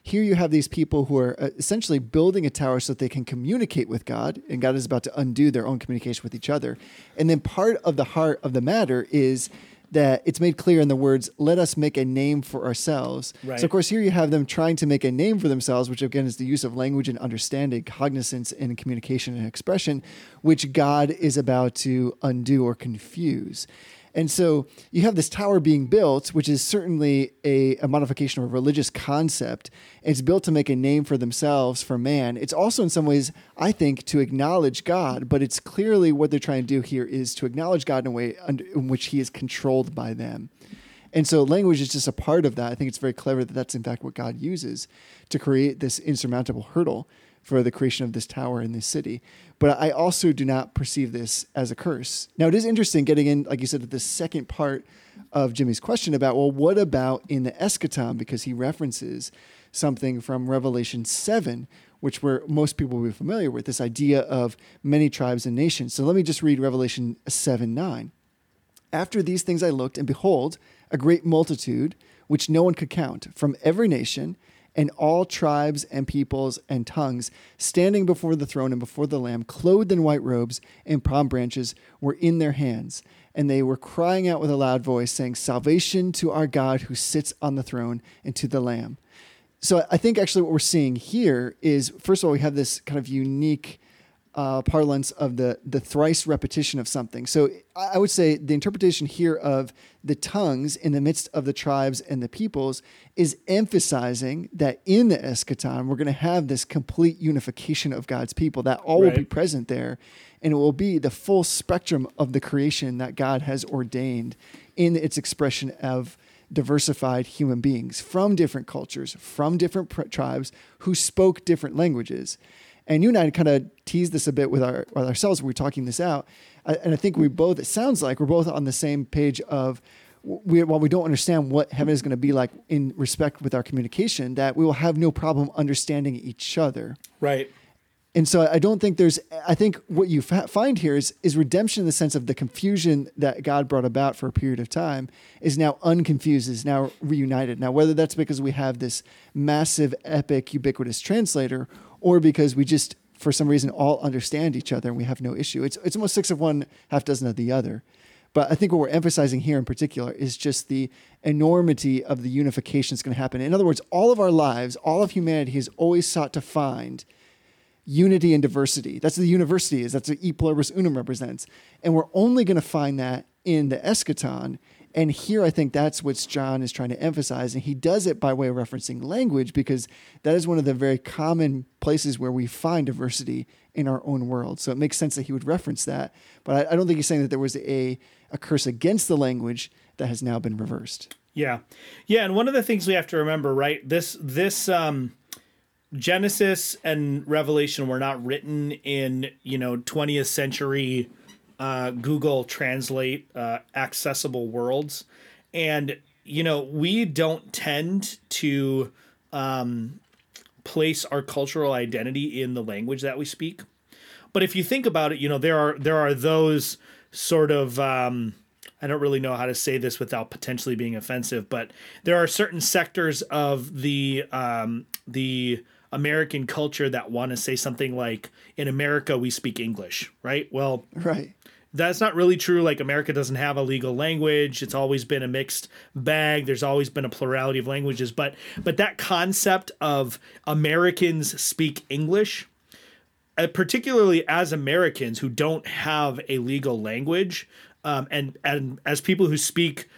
Here you have these people who are uh, essentially building a tower so that they can communicate with God, and God is about to undo their own communication with each other. And then part of the heart of the matter is that it's made clear in the words, let us make a name for ourselves. Right. So, of course, here you have them trying to make a name for themselves, which again is the use of language and understanding, cognizance and communication and expression, which God is about to undo or confuse. And so you have this tower being built, which is certainly a, a modification of a religious concept. It's built to make a name for themselves, for man. It's also, in some ways, I think, to acknowledge God, but it's clearly what they're trying to do here is to acknowledge God in a way under, in which he is controlled by them. And so language is just a part of that. I think it's very clever that that's, in fact, what God uses to create this insurmountable hurdle for the creation of this tower in this city. But I also do not perceive this as a curse. Now, it is interesting getting in, like you said, to the second part of Jimmy's question about, well, what about in the eschaton? Because he references something from Revelation 7, which we're, most people will be familiar with, this idea of many tribes and nations. So let me just read Revelation 7 9. After these things I looked, and behold, a great multitude, which no one could count, from every nation and all tribes and peoples and tongues, standing before the throne and before the Lamb, clothed in white robes and palm branches, were in their hands. And they were crying out with a loud voice, saying, Salvation to our God who sits on the throne and to the Lamb. So I think actually what we're seeing here is, first of all, we have this kind of unique uh, parlance of the the thrice repetition of something. So I would say the interpretation here of the tongues in the midst of the tribes and the peoples is emphasizing that in the eschaton we're going to have this complete unification of God's people. That all will be present there, and it will be the full spectrum of the creation that God has ordained in its expression of diversified human beings from different cultures, from different pr- tribes who spoke different languages. And you and I kind of teased this a bit with, our, with ourselves when we were talking this out. I- And I think we both, it sounds like we're both on the same page of, we, while we don't understand what heaven is going to be like in respect with our communication, that we will have no problem understanding each other. Right. And so I don't think there's, I think what you fa- find here is, is redemption in the sense of the confusion that God brought about for a period of time is now unconfused, is now reunited. Now, whether that's because we have this massive, epic, ubiquitous translator or because we just, for some reason, all understand each other and we have no issue. It's, it's almost six of one, half dozen of the other. But I think what we're emphasizing here in particular is just the enormity of the unification that's going to happen. In other words, all of our lives, all of humanity has always sought to find unity and diversity. That's what the university is. That's what E pluribus unum represents. And we're only going to find that in the eschaton. And here I think that's what John is trying to emphasize. And he does it by way of referencing language because that is one of the very common places where we find diversity in our own world. So it makes sense that he would reference that. But I, I don't think he's saying that there was a, a curse against the language that has now been reversed. Yeah. Yeah, and one of the things we have to remember, right? This this um Genesis and Revelation were not written in, you know, 20th century uh Google Translate uh accessible worlds. And you know, we don't tend to um place our cultural identity in the language that we speak. But if you think about it, you know, there are there are those sort of um I don't really know how to say this without potentially being offensive, but there are certain sectors of the um, the American culture that want to say something like, "In America, we speak English," right? Well, Right. That's not really true. Like America doesn't have a legal language. It's always been a mixed bag. There's always been a plurality of languages, but but that concept of Americans speak English uh, particularly as Americans who don't have a legal language, um, and and as people who speak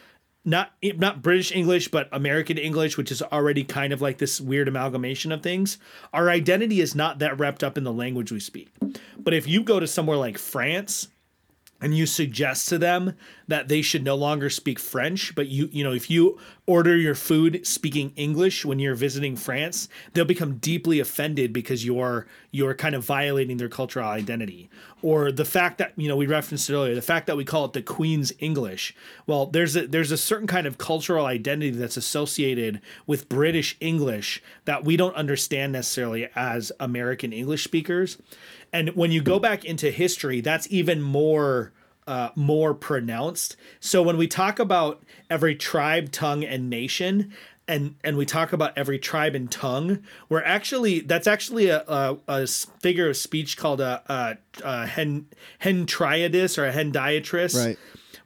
not not British English but American English, which is already kind of like this weird amalgamation of things. Our identity is not that wrapped up in the language we speak. But if you go to somewhere like France and you suggest to them that they should no longer speak French, but you you know if you order your food speaking English when you're visiting France, they'll become deeply offended because you're you're kind of violating their cultural identity. Or the fact that you know we referenced earlier, the fact that we call it the Queen's English. Well, there's a there's a certain kind of cultural identity that's associated with British English that we don't understand necessarily as American English speakers. And when you go back into history, that's even more uh, more pronounced. So when we talk about every tribe, tongue, and nation, and and we talk about every tribe and tongue, we're actually that's actually a a figure of speech called a, a, a hen hentriadis or a hendiatris. Right.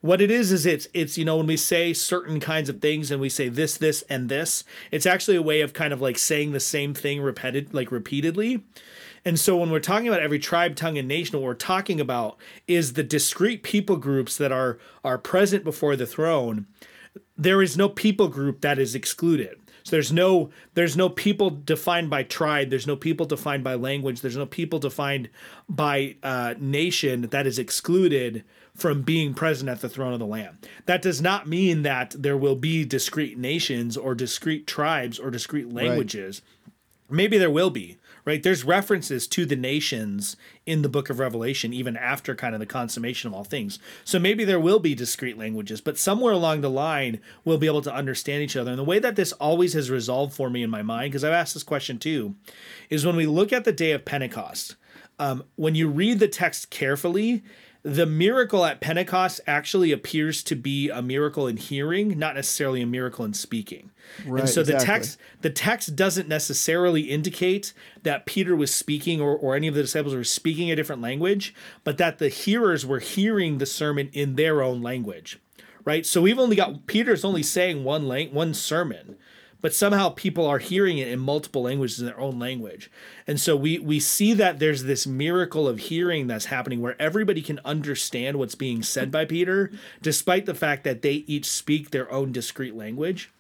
What it is is it's it's you know when we say certain kinds of things and we say this this and this, it's actually a way of kind of like saying the same thing repeated like repeatedly. And so when we're talking about every tribe, tongue, and nation, what we're talking about is the discrete people groups that are are present before the throne. There is no people group that is excluded. So there's no there's no people defined by tribe. There's no people defined by language. There's no people defined by uh, nation that is excluded from being present at the throne of the Lamb. That does not mean that there will be discrete nations or discrete tribes or discrete languages. Maybe there will be, right? There's references to the nations in the book of Revelation, even after kind of the consummation of all things. So maybe there will be discrete languages, but somewhere along the line, we'll be able to understand each other. And the way that this always has resolved for me in my mind, because I've asked this question too, is when we look at the day of Pentecost, um, when you read the text carefully, the miracle at Pentecost actually appears to be a miracle in hearing, not necessarily a miracle in speaking. Right, and so the exactly. text the text doesn't necessarily indicate that Peter was speaking or, or any of the disciples were speaking a different language, but that the hearers were hearing the sermon in their own language. Right? So we've only got Peter's only saying one lang- one sermon, but somehow people are hearing it in multiple languages in their own language. And so we we see that there's this miracle of hearing that's happening where everybody can understand what's being said by Peter despite the fact that they each speak their own discrete language.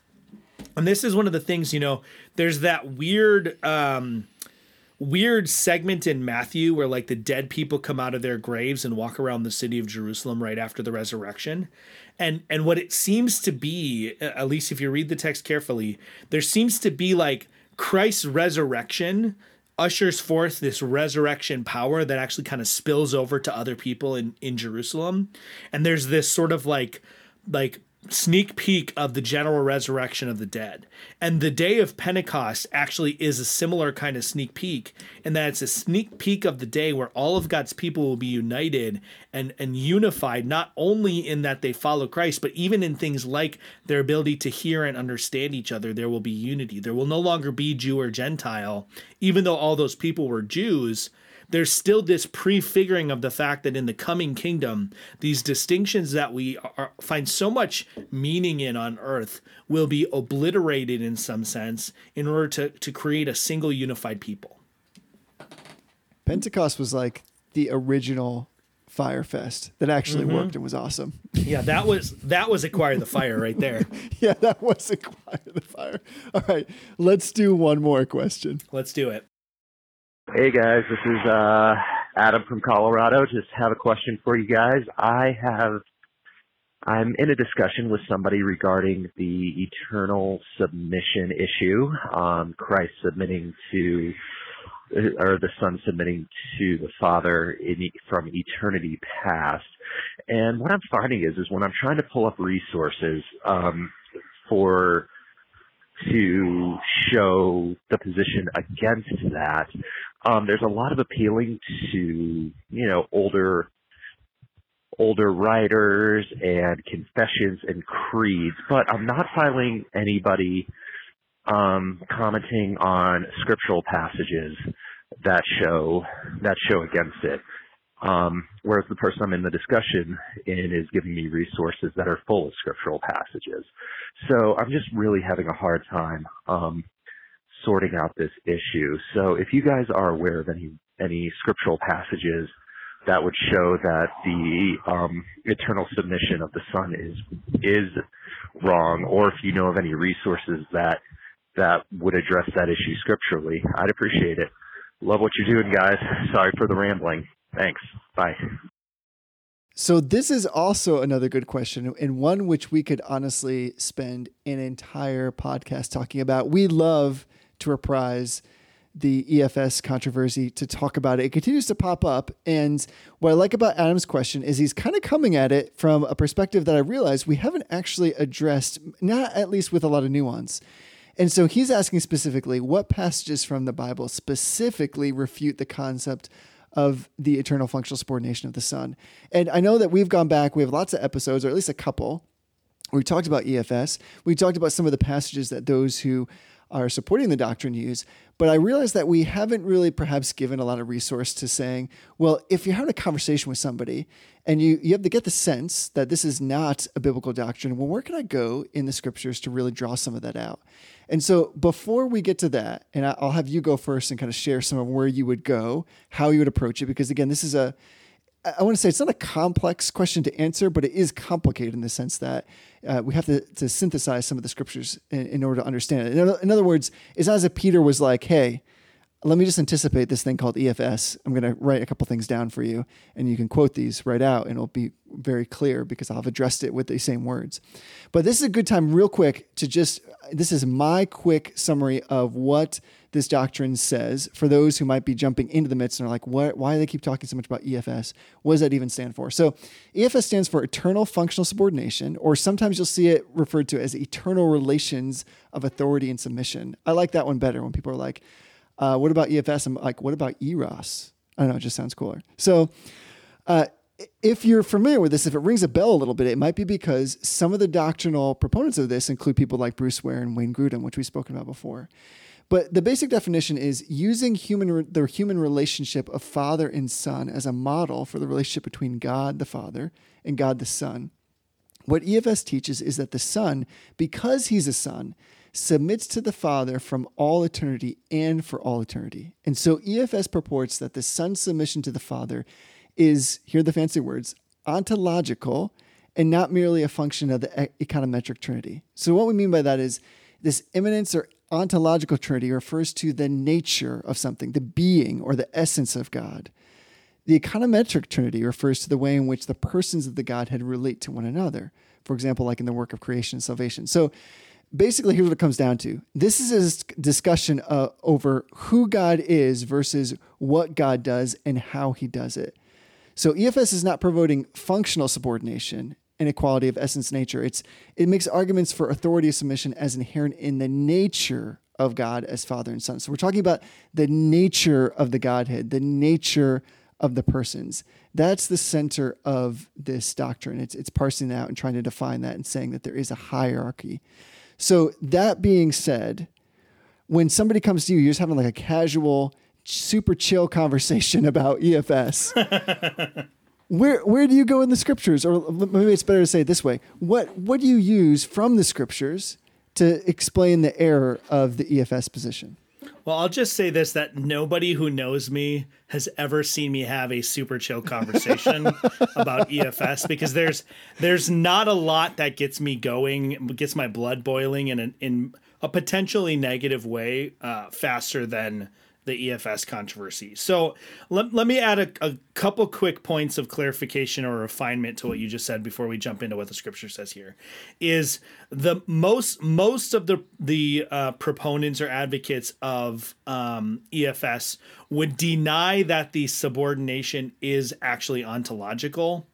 And this is one of the things, you know, there's that weird um weird segment in Matthew where like the dead people come out of their graves and walk around the city of Jerusalem right after the resurrection. And and what it seems to be, at least if you read the text carefully, there seems to be like Christ's resurrection ushers forth this resurrection power that actually kind of spills over to other people in in Jerusalem. And there's this sort of like like sneak peek of the general resurrection of the dead. And the day of Pentecost actually is a similar kind of sneak peek in that it's a sneak peek of the day where all of God's people will be united and, and unified, not only in that they follow Christ, but even in things like their ability to hear and understand each other, there will be unity. There will no longer be Jew or Gentile, even though all those people were Jews there's still this prefiguring of the fact that in the coming kingdom, these distinctions that we are, find so much meaning in on earth will be obliterated in some sense in order to, to create a single unified people. Pentecost was like the original Fyre Fest that actually Mm-hmm. worked and was awesome. Yeah, that was that was acquire the fire right there. (laughs) yeah, that was Acquire the Fire. All right, let's do one more question. Let's do it. Hey guys, this is uh, Adam from Colorado. Just have a question for you guys. I have, I'm in a discussion with somebody regarding the eternal submission issue. Um, Christ submitting to, or the Son submitting to the Father in, from eternity past. And what I'm finding is, is when I'm trying to pull up resources um, for to show the position against that. Um, there's a lot of appealing to, you know, older, older writers and confessions and creeds, but I'm not finding anybody, um, commenting on scriptural passages that show, that show against it. Um, whereas the person I'm in the discussion in is giving me resources that are full of scriptural passages. So I'm just really having a hard time um, sorting out this issue. So if you guys are aware of any any scriptural passages that would show that the um, eternal submission of the Son is is wrong, or if you know of any resources that that would address that issue scripturally, I'd appreciate it. Love what you're doing, guys. Sorry for the rambling. Thanks. Bye. So this is also another good question and one which we could honestly spend an entire podcast talking about. We love to reprise the EFS controversy to talk about it. It continues to pop up and what I like about Adam's question is he's kind of coming at it from a perspective that I realize we haven't actually addressed not at least with a lot of nuance. And so he's asking specifically what passages from the Bible specifically refute the concept of the eternal functional subordination of the Son. And I know that we've gone back, we have lots of episodes, or at least a couple, we talked about EFS. We talked about some of the passages that those who are supporting the doctrine use. But I realize that we haven't really perhaps given a lot of resource to saying, well, if you're having a conversation with somebody and you, you have to get the sense that this is not a biblical doctrine, well, where can I go in the scriptures to really draw some of that out? And so before we get to that, and I'll have you go first and kind of share some of where you would go, how you would approach it, because again, this is a, I- want to say it's not a complex question to answer, but it is complicated in the sense that uh, we have to, to synthesize some of the scriptures in, in order to understand it. In other, in other words, it's not as if Peter was like, hey, let me just anticipate this thing called EFS. I'm going to write a couple things down for you, and you can quote these right out, and it'll be very clear because I'll have addressed it with the same words. But this is a good time, real quick, to just this is my quick summary of what this doctrine says for those who might be jumping into the midst and are like, what, why do they keep talking so much about EFS? What does that even stand for? So, EFS stands for Eternal Functional Subordination, or sometimes you'll see it referred to as Eternal Relations of Authority and Submission. I like that one better when people are like, uh, what about EFS? I'm like, what about EROS? I don't know, it just sounds cooler. So, uh, if you're familiar with this, if it rings a bell a little bit, it might be because some of the doctrinal proponents of this include people like Bruce Ware and Wayne Grudem, which we've spoken about before. But the basic definition is using human the human relationship of father and son as a model for the relationship between God the Father and God the Son. What EFS teaches is that the Son, because he's a son, submits to the Father from all eternity and for all eternity. And so EFS purports that the Son's submission to the Father is, here are the fancy words, ontological and not merely a function of the econometric trinity. So what we mean by that is this immanence or ontological trinity refers to the nature of something, the being or the essence of God. The econometric trinity refers to the way in which the persons of the Godhead relate to one another. For example, like in the work of creation and salvation. So basically, here's what it comes down to this is a discussion uh, over who God is versus what God does and how he does it. So EFS is not promoting functional subordination and equality of essence nature. It's it makes arguments for authority of submission as inherent in the nature of God as Father and Son. So we're talking about the nature of the Godhead, the nature of the persons. That's the center of this doctrine. It's it's parsing out and trying to define that and saying that there is a hierarchy. So that being said, when somebody comes to you, you're just having like a casual, super chill conversation (laughs) about EFS. (laughs) where where do you go in the scriptures, or maybe it's better to say it this way: what what do you use from the scriptures to explain the error of the EFS position? Well, I'll just say this that nobody who knows me has ever seen me have a super chill conversation (laughs) about EFS because there's there's not a lot that gets me going, gets my blood boiling in a, in a potentially negative way uh, faster than the EFS controversy. So let, let me add a, a couple quick points of clarification or refinement to what you just said before we jump into what the scripture says here. Is the most most of the the uh, proponents or advocates of um, EFS would deny that the subordination is actually ontological,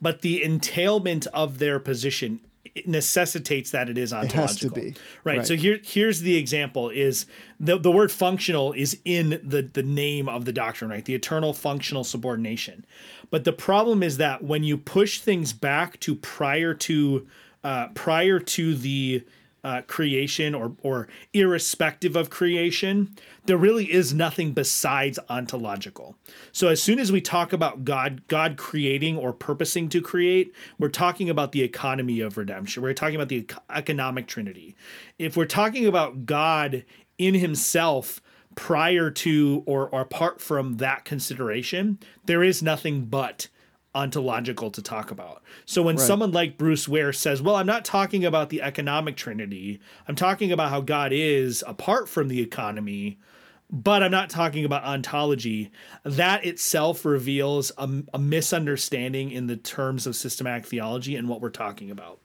but the entailment of their position necessitates that it is ontological. has to be. Right. Right. So here here's the example is the the word functional is in the the name of the doctrine, right? The eternal functional subordination. But the problem is that when you push things back to prior to uh, prior to the uh, creation or or irrespective of creation, there really is nothing besides ontological. So as soon as we talk about God God creating or purposing to create, we're talking about the economy of redemption. We're talking about the economic trinity. If we're talking about God in himself prior to or, or apart from that consideration, there is nothing but ontological to talk about. So when Right. someone like Bruce Ware says, "Well, I'm not talking about the economic trinity. I'm talking about how God is apart from the economy." But I'm not talking about ontology. That itself reveals a, a misunderstanding in the terms of systematic theology and what we're talking about.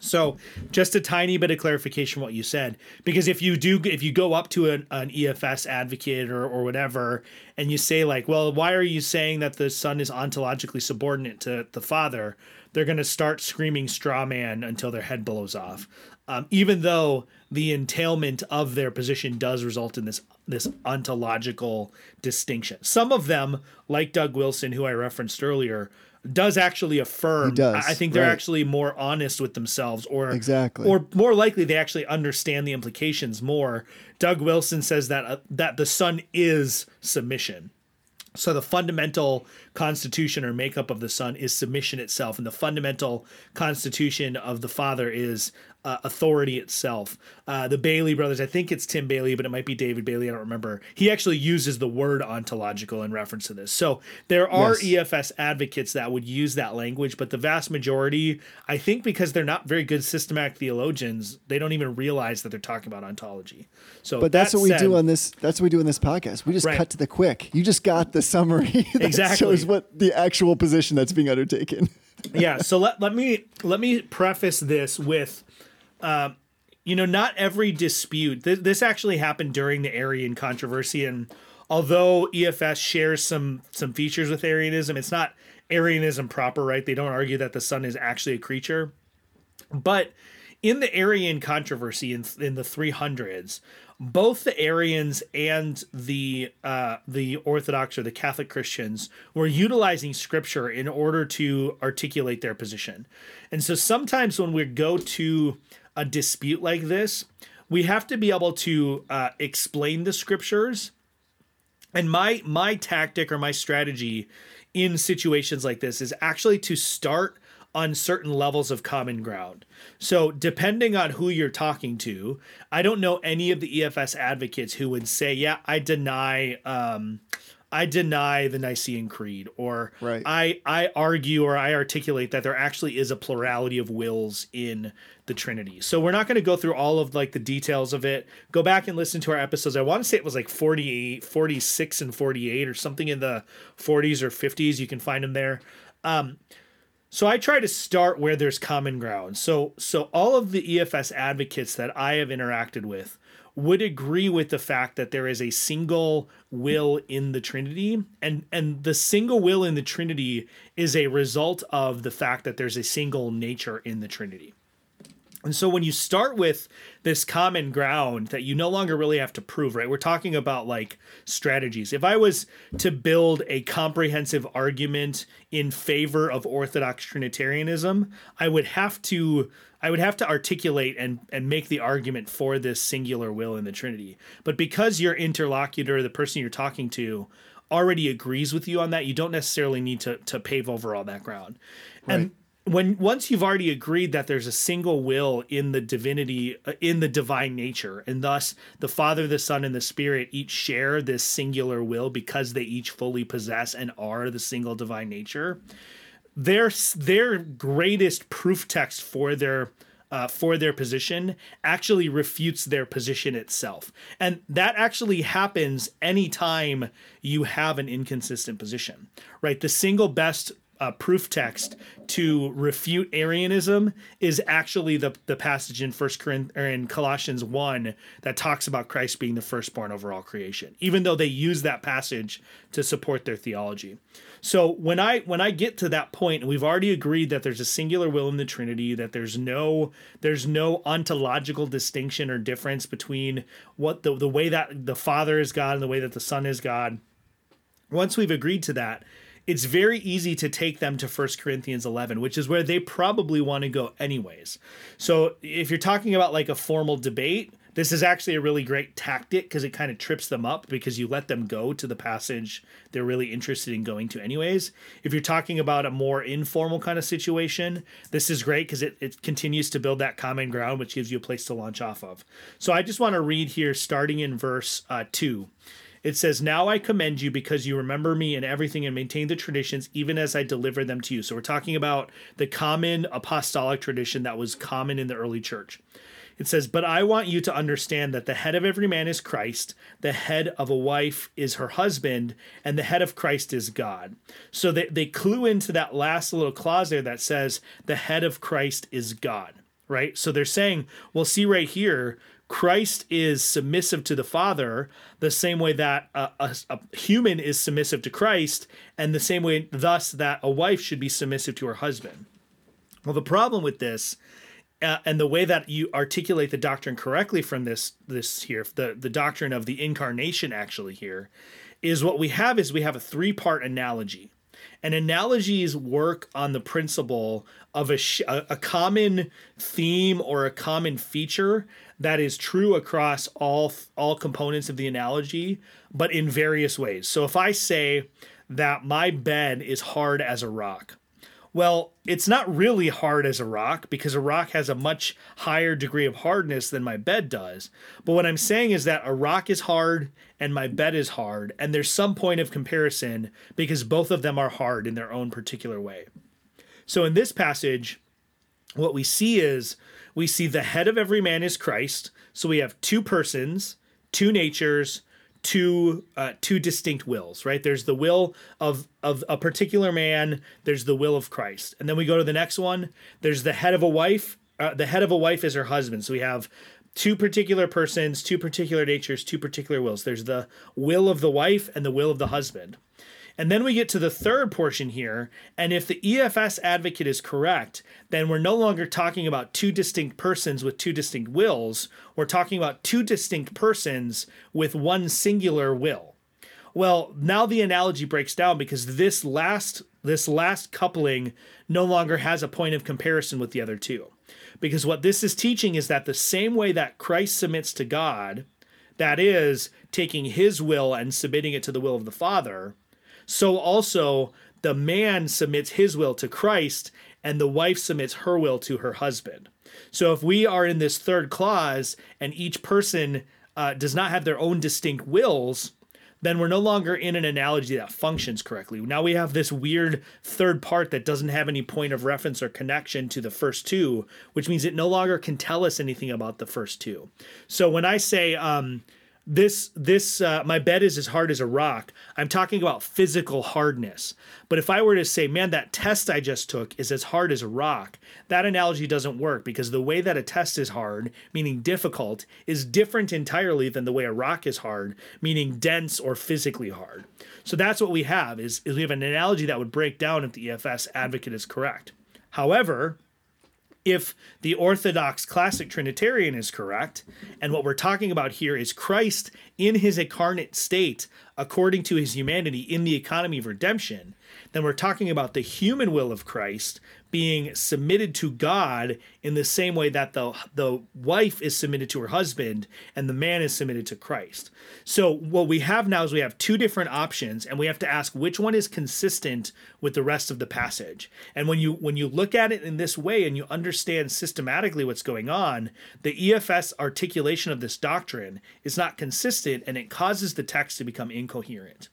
So, just a tiny bit of clarification what you said, because if you do, if you go up to an, an EFS advocate or, or whatever, and you say like, "Well, why are you saying that the son is ontologically subordinate to the father?" They're going to start screaming straw man until their head blows off, um, even though the entailment of their position does result in this this ontological distinction. Some of them, like Doug Wilson, who I referenced earlier, does actually affirm. He does, I think they're right. actually more honest with themselves, or Exactly. or more likely they actually understand the implications more. Doug Wilson says that uh, that the son is submission. So the fundamental constitution or makeup of the son is submission itself, and the fundamental constitution of the father is uh, authority itself. Uh, the Bailey brothers, I think it's Tim Bailey, but it might be David Bailey. I don't remember. He actually uses the word ontological in reference to this. So there are Yes. EFS advocates that would use that language, but the vast majority, I think, because they're not very good systematic theologians, they don't even realize that they're talking about ontology. So, But that's that what we do on this. That's what we do in this podcast. We just Right. cut to the quick. You just got the summary (laughs) that Exactly. shows what the actual position that's being undertaken. (laughs) yeah so let, let me let me preface this with uh, you know not every dispute th- this actually happened during the arian controversy and although efs shares some some features with arianism it's not arianism proper right they don't argue that the Son is actually a creature but in the Arian controversy in, in the 300s, both the Arians and the uh, the Orthodox or the Catholic Christians were utilizing Scripture in order to articulate their position. And so sometimes when we go to a dispute like this, we have to be able to uh, explain the Scriptures and my my tactic or my strategy in situations like this is actually to start on certain levels of common ground. So depending on who you're talking to, I don't know any of the EFS advocates who would say, "Yeah, I deny um I deny the Nicene Creed or Right. I I argue or I articulate that there actually is a plurality of wills in the Trinity. So we're not going to go through all of like the details of it. Go back and listen to our episodes. I want to say it was like 48, 46 and 48 or something in the 40s or 50s. You can find them there. Um so I try to start where there's common ground. So so all of the EFS advocates that I have interacted with would agree with the fact that there is a single will in the Trinity and and the single will in the Trinity is a result of the fact that there's a single nature in the Trinity. And so when you start with this common ground that you no longer really have to prove, right? We're talking about like strategies. If I was to build a comprehensive argument in favor of Orthodox Trinitarianism, I would have to I would have to articulate and and make the argument for this singular will in the Trinity. But because your interlocutor, the person you're talking to, already agrees with you on that, you don't necessarily need to to pave over all that ground. And when once you've already agreed that there's a single will in the divinity uh, in the divine nature and thus the father the son and the spirit each share this singular will because they each fully possess and are the single divine nature their their greatest proof text for their uh, for their position actually refutes their position itself, and that actually happens anytime you have an inconsistent position, right? The single best uh, proof text to refute Arianism is actually the the passage in First Corinth or in Colossians one that talks about Christ being the firstborn over all creation. Even though they use that passage to support their theology. So when I when I get to that point, and we've already agreed that there's a singular will in the Trinity, that there's no there's no ontological distinction or difference between what the the way that the Father is God and the way that the Son is God. Once we've agreed to that, it's very easy to take them to 1 Corinthians 11, which is where they probably want to go anyways. So if you're talking about like a formal debate, This is actually a really great tactic because it kind of trips them up because you let them go to the passage they're really interested in going to, anyways. If you're talking about a more informal kind of situation, this is great because it, it continues to build that common ground, which gives you a place to launch off of. So I just want to read here, starting in verse uh, 2. It says, Now I commend you because you remember me in everything and maintain the traditions even as I deliver them to you. So we're talking about the common apostolic tradition that was common in the early church. It says, But I want you to understand that the head of every man is Christ, the head of a wife is her husband, and the head of Christ is God. So they, they clue into that last little clause there that says, The head of Christ is God, right? So they're saying, Well, see right here, Christ is submissive to the Father the same way that a, a, a, human is submissive to Christ, and the same way, thus, that a wife should be submissive to her husband. Well, the problem with this, uh, and the way that you articulate the doctrine correctly from this this here, the the doctrine of the incarnation actually here, is what we have is we have a three part analogy. And analogies work on the principle of a, sh- a, common theme or a common feature that is true across all all components of the analogy, but in various ways. So if I say that my bed is hard as a rock, well, it's not really hard as a rock because a rock has a much higher degree of hardness than my bed does. But what I'm saying is that a rock is hard and my bed is hard, and there's some point of comparison because both of them are hard in their own particular way. So in this passage, what we see is we see the head of every man is Christ. So we have two persons, two natures, two uh, two distinct wills, right? There's the will of of a particular man. There's the will of Christ, and then we go to the next one. There's the head of a wife. Uh, the head of a wife is her husband. So we have two particular persons, two particular natures, two particular wills. There's the will of the wife and the will of the husband. And then we get to the third portion here. And if the EFS advocate is correct, then we're no longer talking about two distinct persons with two distinct wills. We're talking about two distinct persons with one singular will. Well, now the analogy breaks down because this last this last coupling no longer has a point of comparison with the other two. Because what this is teaching is that the same way that Christ submits to God, that is taking his will and submitting it to the will of the Father, so also the man submits his will to Christ and the wife submits her will to her husband. So if we are in this third clause and each person uh, does not have their own distinct wills, then we're no longer in an analogy that functions correctly. Now we have this weird third part that doesn't have any point of reference or connection to the first two, which means it no longer can tell us anything about the first two. So when I say, um, this this uh, my bed is as hard as a rock. I'm talking about physical hardness. But if i were to say man that test i just took is as hard as a rock that analogy doesn't work because the way that a test is hard meaning difficult is different entirely than the way a rock is hard meaning dense or physically hard. So that's what we have is, is we have an analogy that would break down if the efs advocate is correct. However if the Orthodox classic Trinitarian is correct, and what we're talking about here is Christ in his incarnate state, according to his humanity in the economy of redemption, then we're talking about the human will of Christ being submitted to God in the same way that the the wife is submitted to her husband and the man is submitted to Christ. So what we have now is we have two different options and we have to ask which one is consistent with the rest of the passage. And when you when you look at it in this way and you understand systematically what's going on, the EFS articulation of this doctrine is not consistent and it causes the text to become incoherent.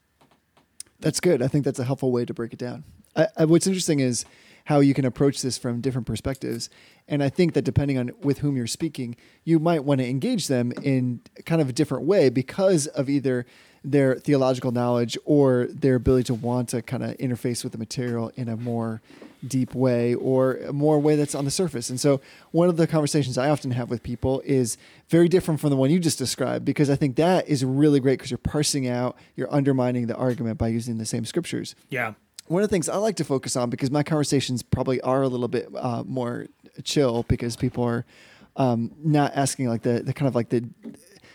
That's good. I think that's a helpful way to break it down. I, I, what's interesting is how you can approach this from different perspectives, and I think that depending on with whom you're speaking, you might want to engage them in kind of a different way because of either their theological knowledge or their ability to want to kind of interface with the material in a more deep way or a more way that's on the surface. And so one of the conversations I often have with people is very different from the one you just described because I think that is really great because you're parsing out, you're undermining the argument by using the same scriptures. Yeah. One of the things I like to focus on because my conversations probably are a little bit uh, more chill because people are um, not asking like the, the kind of like the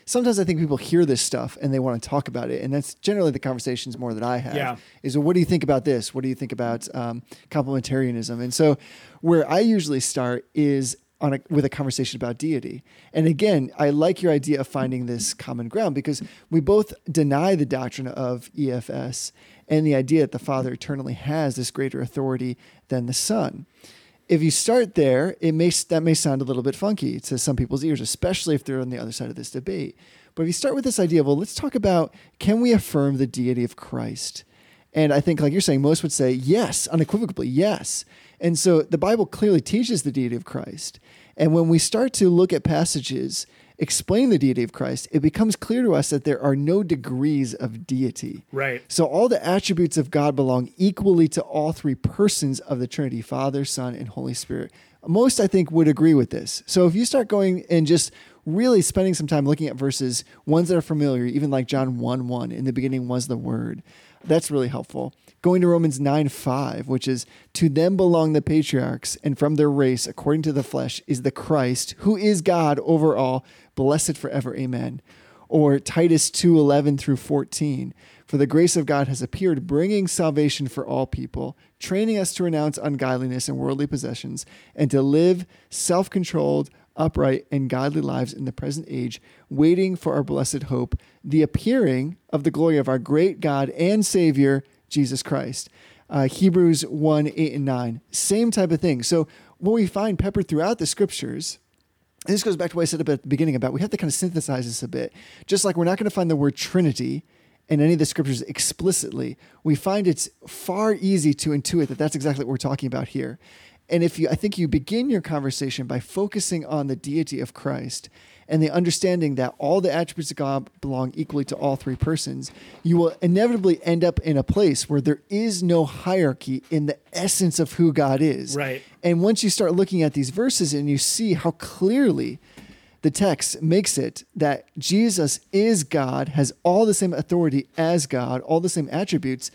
sometimes I think people hear this stuff and they want to talk about it, and that's generally the conversations more that I have. Yeah. Is what do you think about this? What do you think about um, complementarianism? And so, where I usually start is on a, with a conversation about deity. And again, I like your idea of finding this common ground because we both deny the doctrine of EFS and the idea that the Father eternally has this greater authority than the Son. If you start there, it may that may sound a little bit funky to some people's ears, especially if they're on the other side of this debate. But if you start with this idea, well, let's talk about can we affirm the deity of Christ? And I think, like you're saying, most would say yes, unequivocally, yes. And so the Bible clearly teaches the deity of Christ. And when we start to look at passages explain the deity of Christ, it becomes clear to us that there are no degrees of deity. Right. So all the attributes of God belong equally to all three persons of the Trinity Father, Son, and Holy Spirit. Most, I think, would agree with this. So if you start going and just really spending some time looking at verses, ones that are familiar, even like John 1 1, in the beginning was the Word, that's really helpful. Going to Romans 9 5, which is, To them belong the patriarchs, and from their race, according to the flesh, is the Christ, who is God over all, blessed forever. Amen. Or Titus 2 11 through 14. For the grace of God has appeared, bringing salvation for all people, training us to renounce ungodliness and worldly possessions, and to live self controlled, upright, and godly lives in the present age, waiting for our blessed hope, the appearing of the glory of our great God and Savior, Jesus Christ. Uh, Hebrews 1 8 and 9. Same type of thing. So, what we find peppered throughout the scriptures and this goes back to what I said at the beginning about we have to kind of synthesize this a bit. Just like we're not going to find the word Trinity in any of the scriptures explicitly, we find it's far easy to intuit that that's exactly what we're talking about here. And if you, I think you begin your conversation by focusing on the deity of Christ and the understanding that all the attributes of God belong equally to all three persons, you will inevitably end up in a place where there is no hierarchy in the essence of who God is. Right. And once you start looking at these verses and you see how clearly the text makes it that Jesus is God, has all the same authority as God, all the same attributes,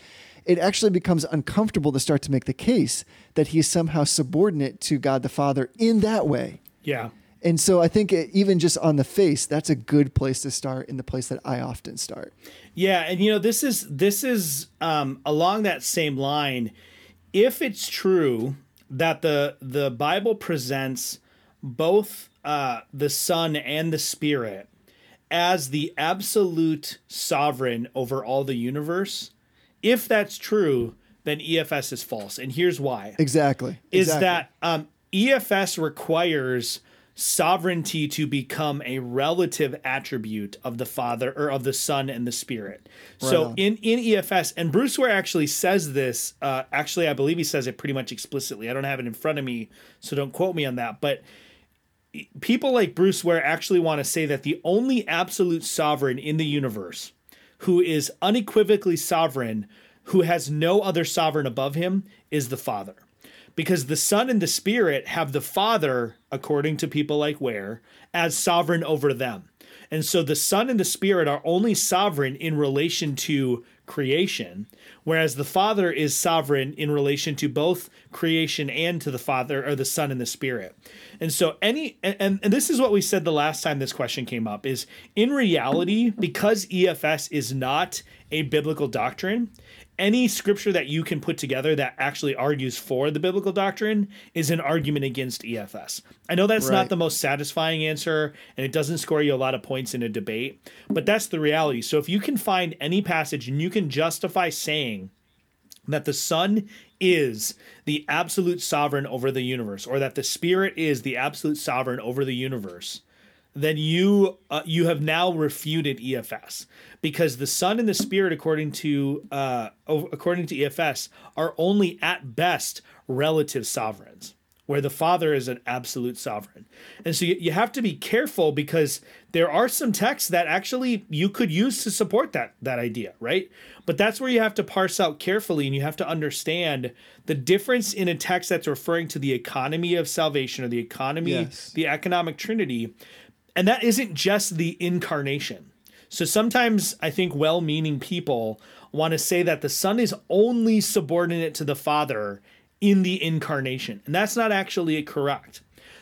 it actually becomes uncomfortable to start to make the case that he is somehow subordinate to God the Father in that way. Yeah. And so I think it, even just on the face, that's a good place to start in the place that I often start. Yeah, and you know this is this is um, along that same line. If it's true that the the Bible presents both uh, the Son and the Spirit as the absolute sovereign over all the universe, if that's true, then EFS is false, and here's why: Exactly. is Exactly. that um, EFS requires sovereignty to become a relative attribute of the Father or of the Son and the Spirit. so on. in in EFS, and Bruce Ware actually says this. Uh, actually, I believe he says it pretty much explicitly. I don't have it in front of me, so don't quote me on that. But people like Bruce Ware actually want to say that the only absolute sovereign in the universe who is unequivocally sovereign, who has no other sovereign above him, is the Father. Because the Son and the Spirit have the Father, according to people like Ware, as sovereign over them. And so the Son and the Spirit are only sovereign in relation to creation, whereas the Father is sovereign in relation to both creation and to the Father or the Son and the Spirit. And so any and, and, this is what we said the last time this question came up is in reality, because EFS is not a biblical doctrine, any scripture that you can put together that actually argues for the biblical doctrine is an argument against EFS. I know that's not the most satisfying answer and it doesn't score you a lot of points in a debate, but that's the reality. So if you can find any passage and you can justify saying that the Son is the absolute sovereign over the universe, or that the Spirit is the absolute sovereign over the universe, then you uh, you have now refuted EFS because the Son and the Spirit, according to uh, according to EFS, are only at best relative sovereigns, where the Father is an absolute sovereign. And so you, you have to be careful because there are some texts that actually you could use to support that that idea, right? But that's where you have to parse out carefully and you have to understand the difference in a text that's referring to the economy of salvation or the economy, Yes. the economic trinity. And that isn't just the incarnation. So sometimes I think well meaning people want to say that the Son is only subordinate to the Father in the incarnation. And that's not actually correct.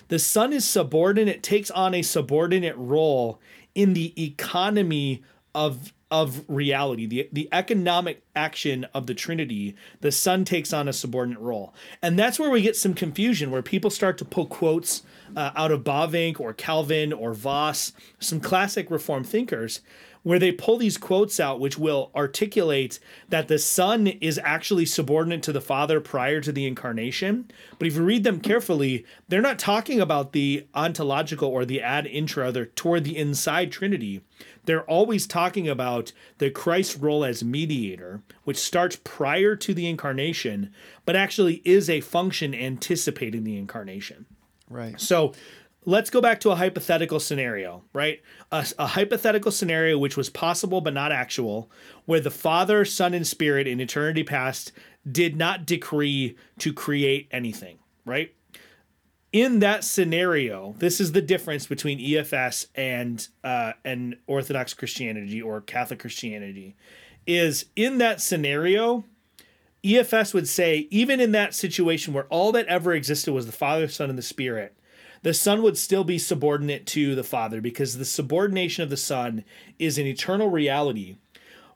The Son is subordinate, takes on a subordinate role in the economy of of reality, the the economic action of the Trinity, the Son takes on a subordinate role. And that's where we get some confusion, where people start to pull quotes uh, out of Bavinck or Calvin or Vos, some classic Reform thinkers, where they pull these quotes out which will articulate that the Son is actually subordinate to the Father prior to the incarnation. But if you read them carefully, they're not talking about the ontological or the ad intra, they're toward the inside Trinity. They're always talking about the Christ role as mediator, which starts prior to the incarnation, but actually is a function anticipating the incarnation. Right. So let's go back to a hypothetical scenario, right? A, a, hypothetical scenario which was possible but not actual, where the Father, Son, and Spirit in eternity past did not decree to create anything, right? In that scenario, this is the difference between EFS and uh, and Orthodox Christianity or Catholic Christianity. Is in that scenario, EFS would say, even in that situation where all that ever existed was the Father, Son, and the Spirit, the Son would still be subordinate to the Father because the subordination of the Son is an eternal reality.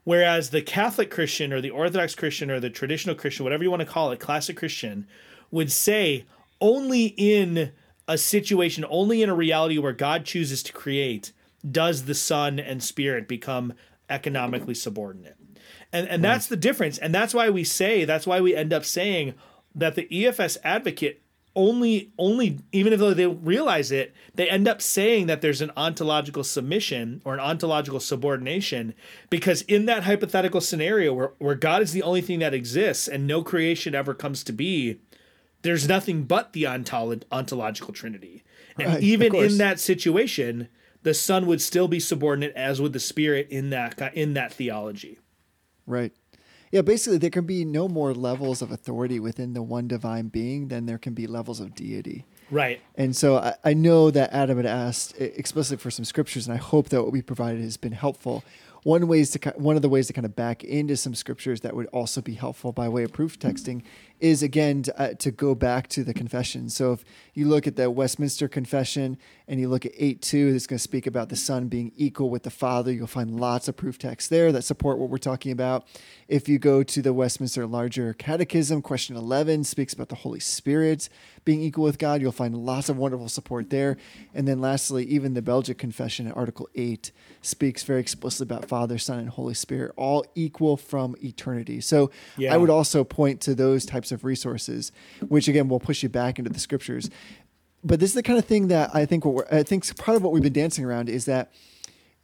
Whereas the Catholic Christian or the Orthodox Christian or the traditional Christian, whatever you want to call it, classic Christian, would say only in a situation, only in a reality where God chooses to create, does the Son and Spirit become economically subordinate. And and hmm. that's the difference. And that's why we say, that's why we end up saying that the EFS advocate only only even though they realize it, they end up saying that there's an ontological submission or an ontological subordination because in that hypothetical scenario where, where God is the only thing that exists and no creation ever comes to be, there's nothing but the ontolo- ontological trinity. And Right, even in that situation, the son would still be subordinate as would the spirit in that in that theology. Right. Yeah, basically, there can be no more levels of authority within the one divine being than there can be levels of deity. Right. And so I, I know that Adam had asked explicitly for some scriptures, and I hope that what we provided has been helpful. One ways to one of the ways to kind of back into some scriptures that would also be helpful by way of proof texting is again to, uh, to go back to the confession. So if you look at the Westminster Confession and you look at eight two, that's going to speak about the Son being equal with the Father. You'll find lots of proof texts there that support what we're talking about. If you go to the Westminster Larger Catechism, question eleven speaks about the Holy Spirit being equal with God. You'll find lots of wonderful support there. And then lastly, even the Belgic Confession in Article 8 speaks very explicitly about Father, Son, and Holy Spirit, all equal from eternity. So Yeah. I would also point to those types of resources, which again will push you back into the scriptures. But this is the kind of thing that I think what we're, I think part of what we've been dancing around is that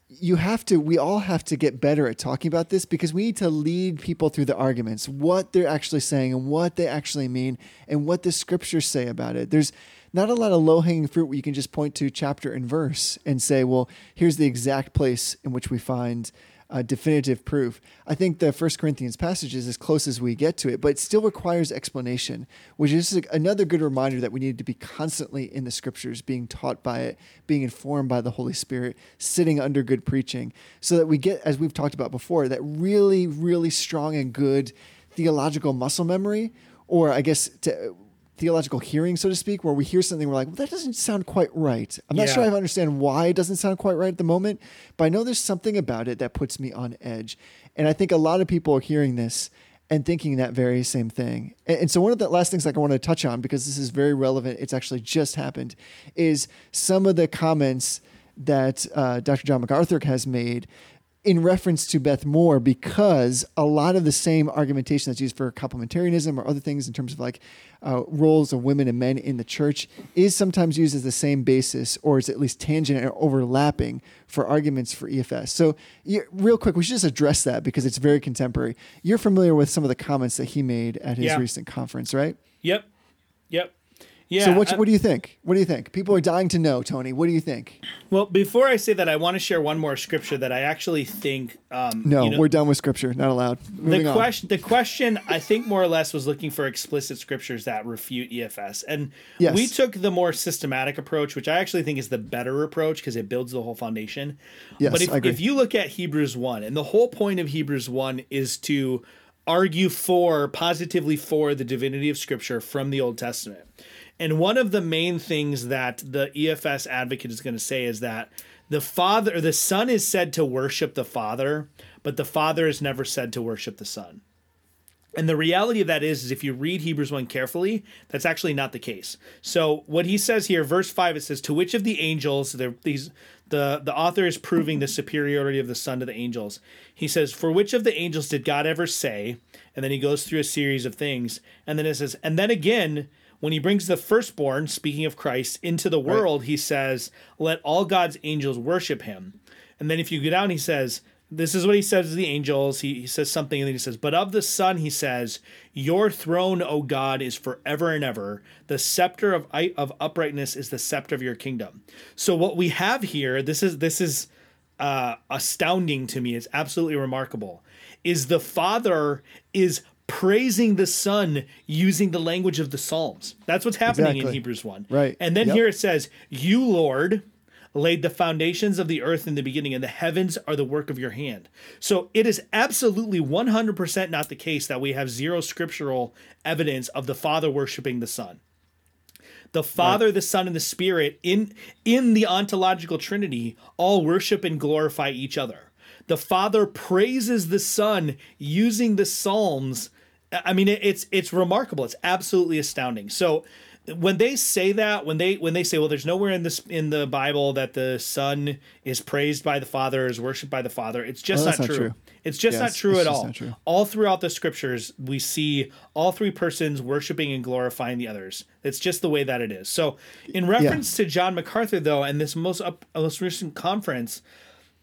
you have to we all have to get better at talking about this because we need to lead people through the arguments what they're actually saying and what they actually mean and what the scriptures say about it. There's not a lot of low-hanging fruit where you can just point to chapter and verse and say well here's the exact place in which we find uh, definitive proof. I think the first corinthians passage is as close as we get to it but it still requires explanation which is another good reminder that we need to be constantly in the scriptures being taught by it being informed by the holy spirit sitting under good preaching so that we get as we've talked about before that really really strong and good theological muscle memory or i guess to, theological hearing so to speak where we hear something we're like well that doesn't sound quite right i'm not Yeah. sure i understand why it doesn't sound quite right at the moment but i know there's something about it that puts me on edge and i think a lot of people are hearing this and thinking that very same thing. And, and so one of the last things like I want to touch on because this is very relevant, it's actually just happened, is some of the comments that uh, Dr. John MacArthur has made in reference to Beth Moore because a lot of the same argumentation that's used for complementarianism or other things in terms of like uh, roles of women and men in the church is sometimes used as the same basis or is at least tangent or overlapping for arguments for EFS. So, you, real quick, we should just address that because it's very contemporary. You're familiar with some of the comments that he made at his Yeah. recent conference, right? Yep. Yep. Yeah. so, what, I- what do you think? What do you think? People are dying to know, Tony. What do you think? well, before I say that, I want to share one more scripture that I actually think. Um, No, you know, we're done with scripture. Not allowed. Moving the question the question i think more or less was looking for explicit scriptures that refute efs and Yes. we took the more systematic approach which i actually think is the better approach because it builds the whole foundation Yes, but if, I agree. if you look at hebrews 1 and the whole point of hebrews 1 is to argue for positively for the divinity of scripture from the old testament and one of the main things that the efs advocate is going to say is that the father the son is said to worship the father but the father is never said to worship the son And the reality of that is, is if you read Hebrews 1 carefully, that's actually not the case. So what he says here, verse 5, it says, To which of the angels, the, these the, the author is proving the superiority of the Son to the angels. He says, For which of the angels did God ever say? And then he goes through a series of things. And then it says, and then again, when he brings the firstborn, speaking of Christ, into the world, he says, Let all God's angels worship him. And then if you go down, he says, this is what he says to the angels. He, he says something, and then he says, But of the Son, he says, Your throne, O God, is forever and ever. The scepter of, of uprightness is the scepter of your kingdom. So what we have here, this is this is uh, astounding to me. It's absolutely remarkable. Is the Father is praising the Son using the language of the Psalms. That's what's happening in Hebrews 1. Right. And then Yep. here it says, You, Lord, laid the foundations of the earth in the beginning, and the heavens are the work of your hand. So it is absolutely 100% not the case that we have zero scriptural evidence of the Father worshiping the Son. The Father, the Son, and the Spirit in in the ontological Trinity all worship and glorify each other. The Father praises the Son using the Psalms. I mean, it- it's it's remarkable. It's absolutely astounding. So when they say that, when they when they say, well, there's nowhere in this in the Bible that the Son is praised by the Father, is worshipped by the Father. It's just Well, that's not, not true. true. It's just Yes, not true at all. true. All throughout the scriptures, we see all three persons worshiping and glorifying the others. It's just the way that it is. So, in reference to John MacArthur, though, and this most up, most recent conference,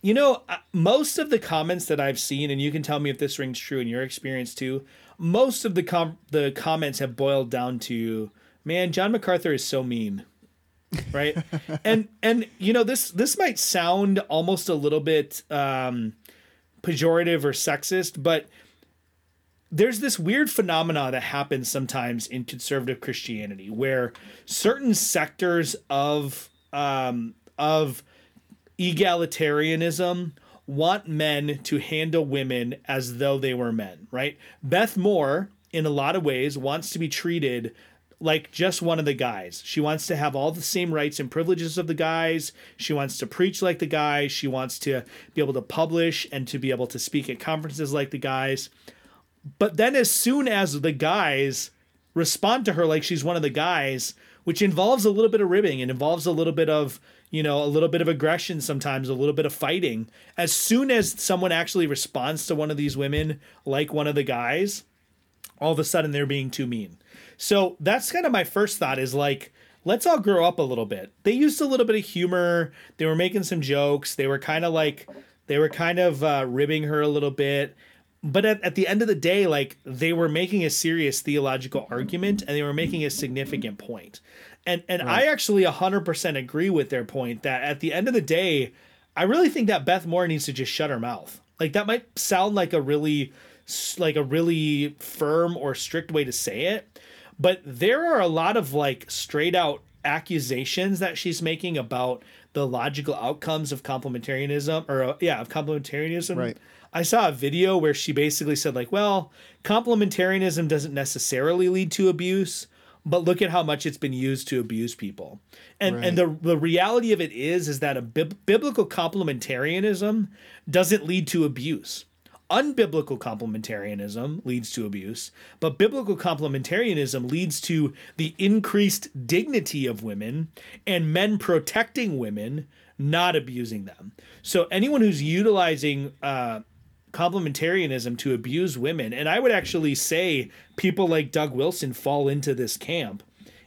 you know, uh, most of the comments that I've seen, and you can tell me if this rings true in your experience too. Most of the com- the comments have boiled down to, man, John MacArthur is so mean, right? (laughs) and and you know this this might sound almost a little bit um, pejorative or sexist, but there's this weird phenomena that happens sometimes in conservative Christianity where certain sectors of um, of egalitarianism want men to handle women as though they were men, right? Beth Moore, in a lot of ways, wants to be treated like just one of the guys. She wants to have all the same rights and privileges of the guys. She wants to preach like the guys. She wants to be able to publish and to be able to speak at conferences like the guys. But then, as soon as the guys respond to her like she's one of the guys, which involves a little bit of ribbing, it involves a little bit of, you know, a little bit of aggression sometimes, a little bit of fighting. As soon as someone actually responds to one of these women like one of the guys, all of a sudden they're being too mean. So that's kind of my first thought is like, let's all grow up a little bit. They used a little bit of humor. They were making some jokes. They were kind of like, they were kind of uh, ribbing her a little bit. But at, at the end of the day, like they were making a serious theological argument and they were making a significant point. And and I actually 100% agree with their point that at the end of the day, I really think that Beth Moore needs to just shut her mouth. Like that might sound like a really like a really firm or strict way to say it, but there are a lot of like straight out accusations that she's making about the logical outcomes of complementarianism or uh, yeah, of complementarianism. Right. I saw a video where she basically said like, well, complementarianism doesn't necessarily lead to abuse, but look at how much it's been used to abuse people. And and the the reality of it is is that a bib- biblical complementarianism doesn't lead to abuse. Unbiblical complementarianism leads to abuse, but biblical complementarianism leads to the increased dignity of women and men protecting women, not abusing them. So anyone who's utilizing uh, complementarianism to abuse women, and I would actually say people like Doug Wilson fall into this camp.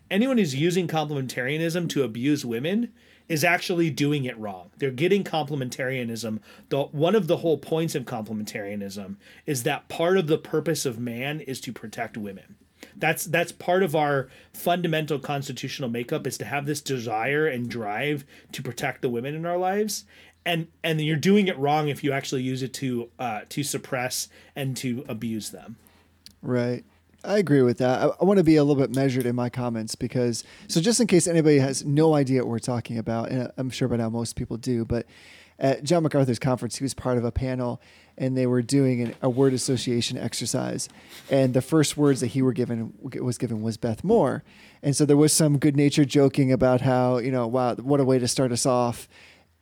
Anyone who's using complementarianism to abuse women is actually doing it wrong. They're getting complementarianism. The one of the whole points of complementarianism is that part of the purpose of man is to protect women. That's that's part of our fundamental constitutional makeup is to have this desire and drive to protect the women in our lives. And and you're doing it wrong if you actually use it to uh, to suppress and to abuse them. Right. I agree with that. I, I want to be a little bit measured in my comments because, so just in case anybody has no idea what we're talking about, and I'm sure by now most people do, but at John MacArthur's conference, he was part of a panel and they were doing an, a word association exercise. And the first words that he were given was given was Beth Moore. And so there was some good natured joking about how, you know, wow, what a way to start us off.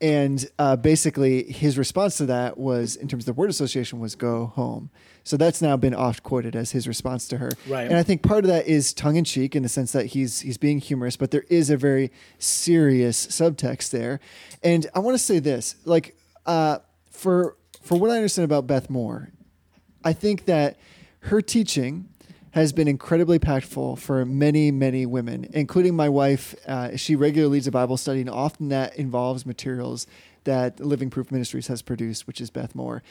And uh, basically, his response to that was, in terms of the word association, was "go home." So that's now been oft quoted as his response to her. Right. And I think part of that is tongue in cheek in the sense that he's he's being humorous, but there is a very serious subtext there. And I want to say this, like, uh, for for what I understand about Beth Moore, I think that her teaching has been incredibly impactful for many, many women, including my wife. Uh, she regularly leads a Bible study, and often that involves materials that Living Proof Ministries has produced, which is Beth Moore.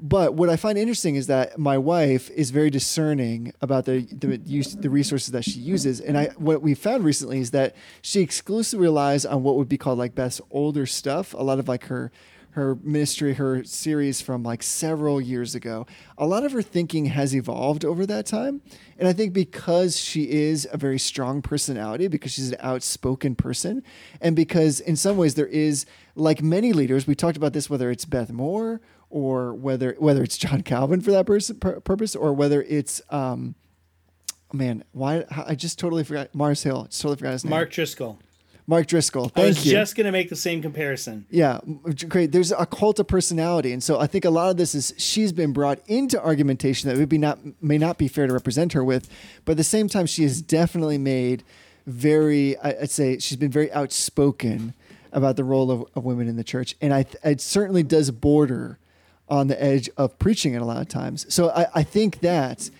But what I find interesting is that my wife is very discerning about the the, use, the resources that she uses, and I what we found recently is that she exclusively relies on what would be called like Beth's older stuff. A lot of like her her ministry, her series from like several years ago. A lot of her thinking has evolved over that time. And I think because she is a very strong personality, because she's an outspoken person, and because in some ways there is, like many leaders, we talked about this, whether it's Beth Moore or whether whether it's John Calvin for that purpose, or whether it's um, man, why I just totally forgot Mars Hill. Just totally forgot his name. Mark Driscoll. Mark Driscoll. Thank I was you. just going to make the same comparison. Yeah, great. There's a cult of personality, and so I think a lot of this is she's been brought into argumentation that would be not may not be fair to represent her with, but at the same time, she has definitely made very. I'd say she's been very outspoken about the role of, of women in the church, and I it certainly does border on the edge of preaching it a lot of times. So I, I think that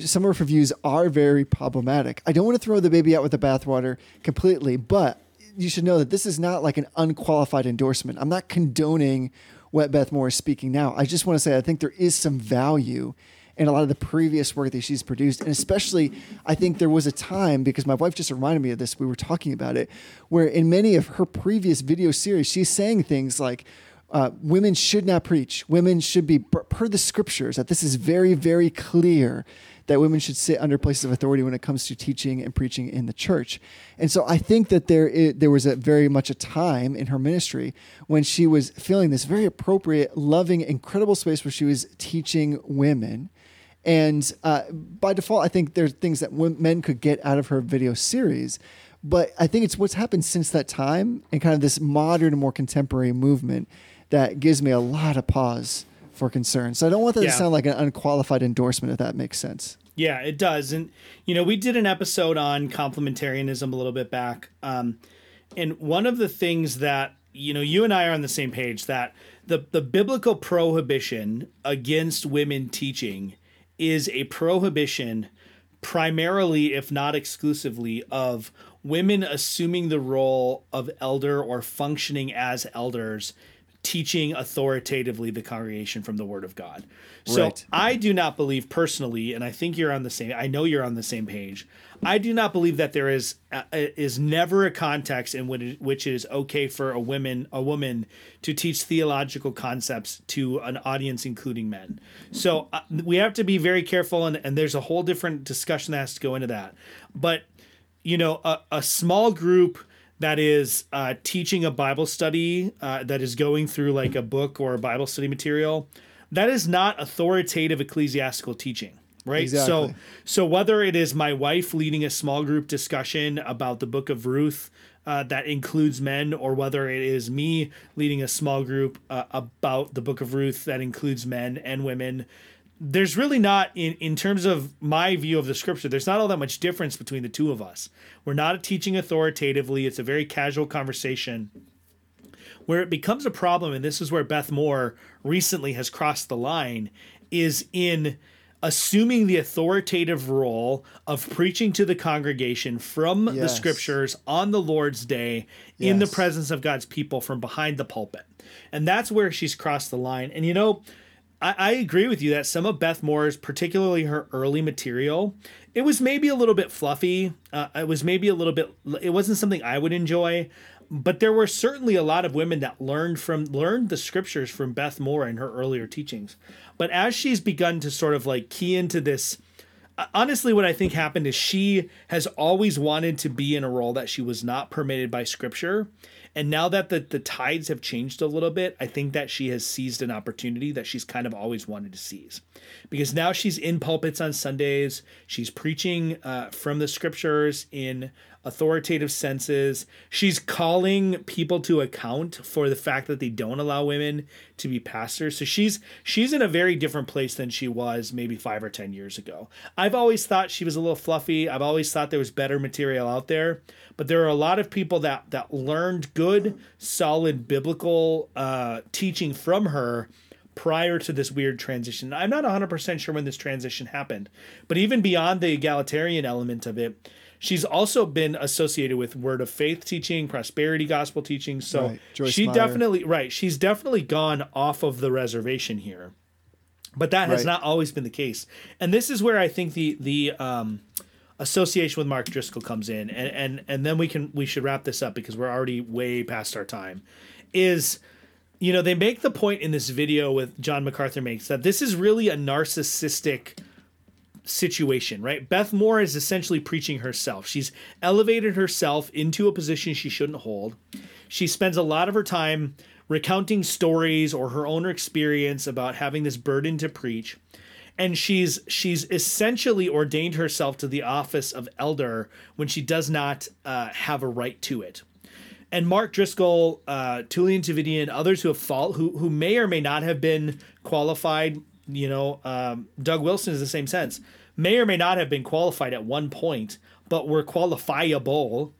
some of her views are very problematic. I don't want to throw the baby out with the bathwater completely, but you should know that this is not like an unqualified endorsement. I'm not condoning what Beth Moore is speaking now. I just want to say I think there is some value in a lot of the previous work that she's produced. And especially, I think there was a time, because my wife just reminded me of this, we were talking about it, where in many of her previous video series, she's saying things like, uh, women should not preach. Women should be, per the scriptures, that this is very, very clear that women should sit under places of authority when it comes to teaching and preaching in the church. And so I think that there there was a very much a time in her ministry when she was feeling this very appropriate, loving, incredible space where she was teaching women. And uh, by default, I think there's things that men could get out of her video series. But I think it's what's happened since that time and kind of this modern more contemporary movement that gives me a lot of pause for concern. So I don't want that Yeah. to sound like an unqualified endorsement, if that makes sense. Yeah, it does. And, you know, we did an episode on complementarianism a little bit back. Um, and one of the things that, you know, you and I are on the same page that the, the biblical prohibition against women teaching is a prohibition primarily, if not exclusively, of women assuming the role of elder or functioning as elders, teaching authoritatively the congregation from the Word of God. So Right. I do not believe personally, and I think you're on the same. I know you're on the same page. I do not believe that there is uh, is never a context in which which it is okay for a woman a woman to teach theological concepts to an audience including men. So uh, we have to be very careful, and, and there's a whole different discussion that has to go into that. But you know, a, a small group that is uh, teaching a Bible study uh, that is going through like a book or a Bible study material, that is not authoritative ecclesiastical teaching, right? Exactly. So, so whether it is my wife leading a small group discussion about the book of Ruth uh, that includes men, or whether it is me leading a small group uh, about the book of Ruth that includes men and women, there's really not in in terms of my view of the scripture there's not all that much difference between the two of us. We're not teaching authoritatively. It's a very casual conversation where it becomes a problem and this is where beth moore recently has crossed the line is in assuming the authoritative role of preaching to the congregation from the scriptures on the lord's day in the presence of god's people from behind the pulpit. And that's where she's crossed the line. And you know I, I agree with you that some of Beth Moore's, particularly her early material, it was maybe a little bit fluffy. Uh, it was maybe a little bit. It wasn't something I would enjoy, but there were certainly a lot of women that learned from learned the scriptures from Beth Moore in her earlier teachings. But as she's begun to sort of like key into this honestly what i think happened is she has always wanted to be in a role that she was not permitted by scripture and now that the, the tides have changed a little bit i think that she has seized an opportunity that she's kind of always wanted to seize. Because now she's in pulpits on sundays. She's preaching uh, from the scriptures in authoritative senses. She's calling people to account for the fact that they don't allow women to be pastors. So she's she's in a very different place than she was maybe 5 or 10 years ago. I've always thought she was a little fluffy. I've always thought there was better material out there, but there are a lot of people that that learned good, solid biblical uh, teaching from her prior to this weird transition. I'm not 100% sure when this transition happened, but even beyond the egalitarian element of it, she's also been associated with word of faith teaching, prosperity gospel teaching. So Right. She Meyer. definitely, right, she's definitely gone off of the reservation here. But that has Right. not always been the case. And this is where I think the the um association with Mark Driscoll comes in and and and then we can we should wrap this up because we're already way past our time. Is you know, they make the point in this video with John MacArthur makes that this is really a narcissistic situation, right? Beth Moore is essentially preaching herself. She's elevated herself into a position she shouldn't hold. She spends a lot of her time recounting stories or her own experience about having this burden to preach. And she's she's essentially ordained herself to the office of elder when she does not uh, have a right to it and Mark Driscoll, uh, Tullian Tchividjian, others who have fall who who may or may not have been qualified. You know, um, Doug Wilson is the same sense. May or may not have been qualified at one point, but were qualifiable.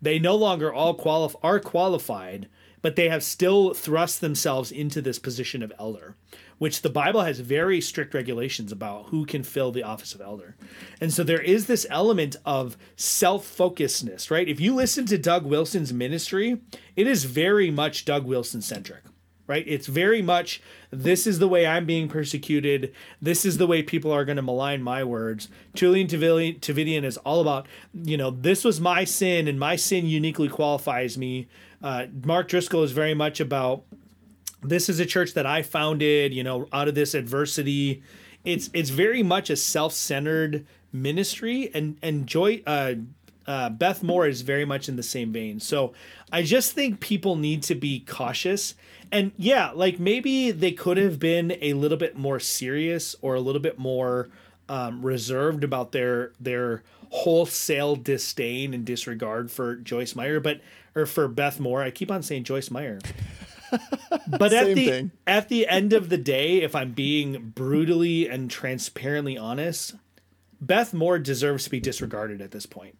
They no longer all qualif- are qualified, but they have still thrust themselves into this position of elder, which the Bible has very strict regulations about who can fill the office of elder. And so there is this element of self-focusedness, right? If you listen to Doug Wilson's ministry, it is very much Doug Wilson centric. Right? It's very much this is the way I'm being persecuted. This is the way people are going to malign my words. Tullian Tchividjian is all about, you know, this was my sin and my sin uniquely qualifies me. Uh, Mark Driscoll is very much about this is a church that I founded, you know, out of this adversity. It's it's very much a self-centered ministry and and joy uh uh, Beth Moore is very much in the same vein. So I just think people need to be cautious. And yeah, like maybe they could have been a little bit more serious or a little bit more um, reserved about their their wholesale disdain and disregard for Joyce Meyer, but or for Beth Moore. I keep on saying Joyce Meyer. (laughs) But at the thing. at the end of the day, if I'm being brutally and transparently honest, Beth Moore deserves to be disregarded at this point.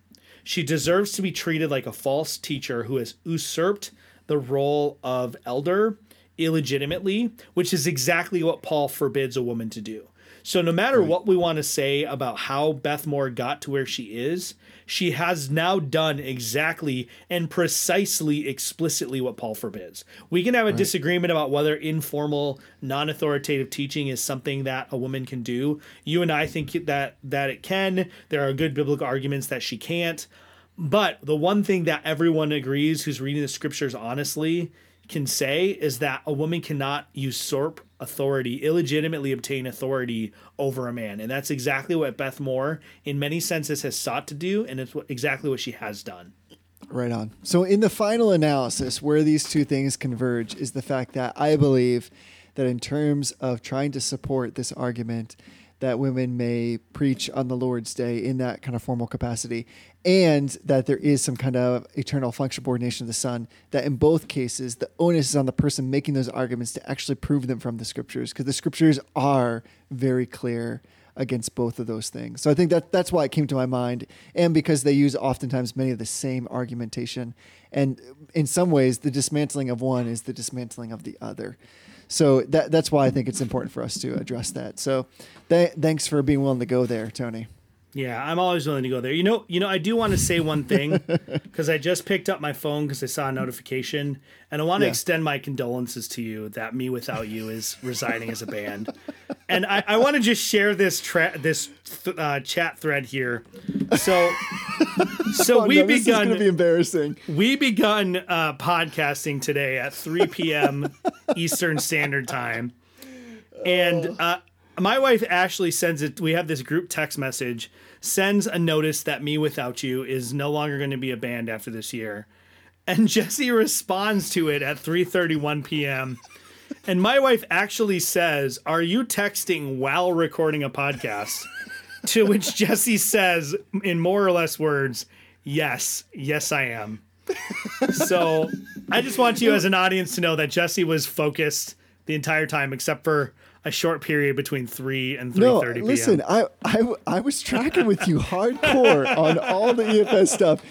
She deserves to be treated like a false teacher who has usurped the role of elder illegitimately, which is exactly what Paul forbids a woman to do. So, no matter what we want to say about how Beth Moore got to where she is, she has now done exactly and precisely explicitly what Paul forbids. We can have a disagreement about whether informal, non-authoritative teaching is something that a woman can do. You and I think that that it can. There are good biblical arguments that she can't. But the one thing that everyone agrees who's reading the scriptures honestly can say is that a woman cannot usurp authority, illegitimately obtain authority over a man. And that's exactly what Beth Moore, in many senses, has sought to do. And it's exactly what she has done. Right on. So, in the final analysis, where these two things converge is the fact that I believe that, in terms of trying to support this argument, that women may preach on the Lord's Day in that kind of formal capacity, and that there is some kind of eternal function subordination of the Son, that in both cases, the onus is on the person making those arguments to actually prove them from the scriptures, because the scriptures are very clear against both of those things. So I think that that's why it came to my mind, and because they use oftentimes many of the same argumentation, and in some ways, the dismantling of one is the dismantling of the other. So that that's why I think it's important for us to address that. So th- thanks for being willing to go there, Tony. Yeah, I'm always willing to go there. You know, you know, I do want to say one thing (laughs) because I just picked up my phone because I saw a notification, and I want to Yeah. extend my condolences to you that Me Without You is resigning as a band, and I, I want to just share this tra- this th- uh, chat thread here. So, (laughs) so Oh, we no, this is begun going to be embarrassing. we begun uh, podcasting today at 3 p.m. (laughs) Eastern Standard Time, and uh, my wife Ashley sends it. We have this group text message. Sends a notice that "Me Without You" is no longer going to be a band after this year, and (laughs) Jesse responds to it at 3:31 p.m. And my wife actually says, "Are you texting while recording a podcast?" To which Jesse says, in more or less words, Yes, yes, I am. so I just want you as an audience to know that Jesse was focused the entire time, except for a short period between three and three No, thirty p.m. listen, I, I I was tracking with you hardcore on all the EFS stuff.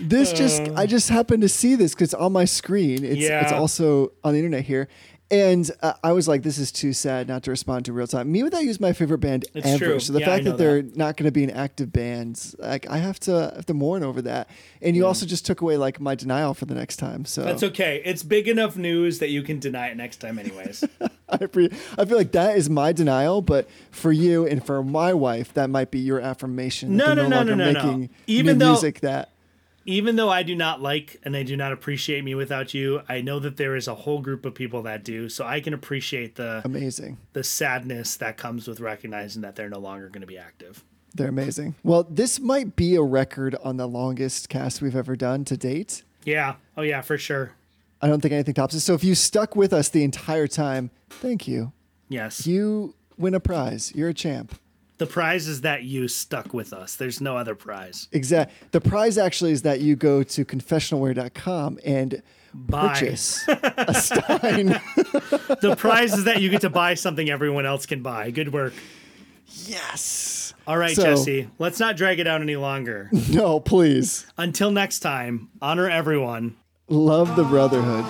This just I just happened to see this because on my screen. It's it's also on the internet here. And uh, I was like, "This is too sad not to respond to real time." Me without you is my favorite band It's ever. true. So the Yeah, fact that they're not going to be an active band, like I have to I have to mourn over that. And you also just took away like my denial for the next time. So That's okay. It's big enough news that you can deny it next time, anyways. (laughs) I, pre- I feel like that is my denial, but for you and for my wife, that might be your affirmation. No, no, no, no, no, no. Even though- music that Even though I do not like and I do not appreciate me without you, I know that there is a whole group of people that do. So I can appreciate the amazing. the sadness that comes with recognizing that they're no longer going to be active. They're amazing. Well, this might be a record on the longest cast we've ever done to date. Yeah. Oh yeah, for sure. I don't think anything tops it. So if you stuck with us the entire time, thank you. Yes. You win a prize. You're a champ. The prize is that you stuck with us. There's no other prize. Exactly. The prize actually is that you go to confessionalware.com and Buy. purchase a Stein. (laughs) (laughs) The prize is that you get to buy something everyone else can buy. Good work. yes. All right, So- Jesse. Let's not drag it out any longer. (laughs) No, please. Until next time, honor everyone. Love the brotherhood.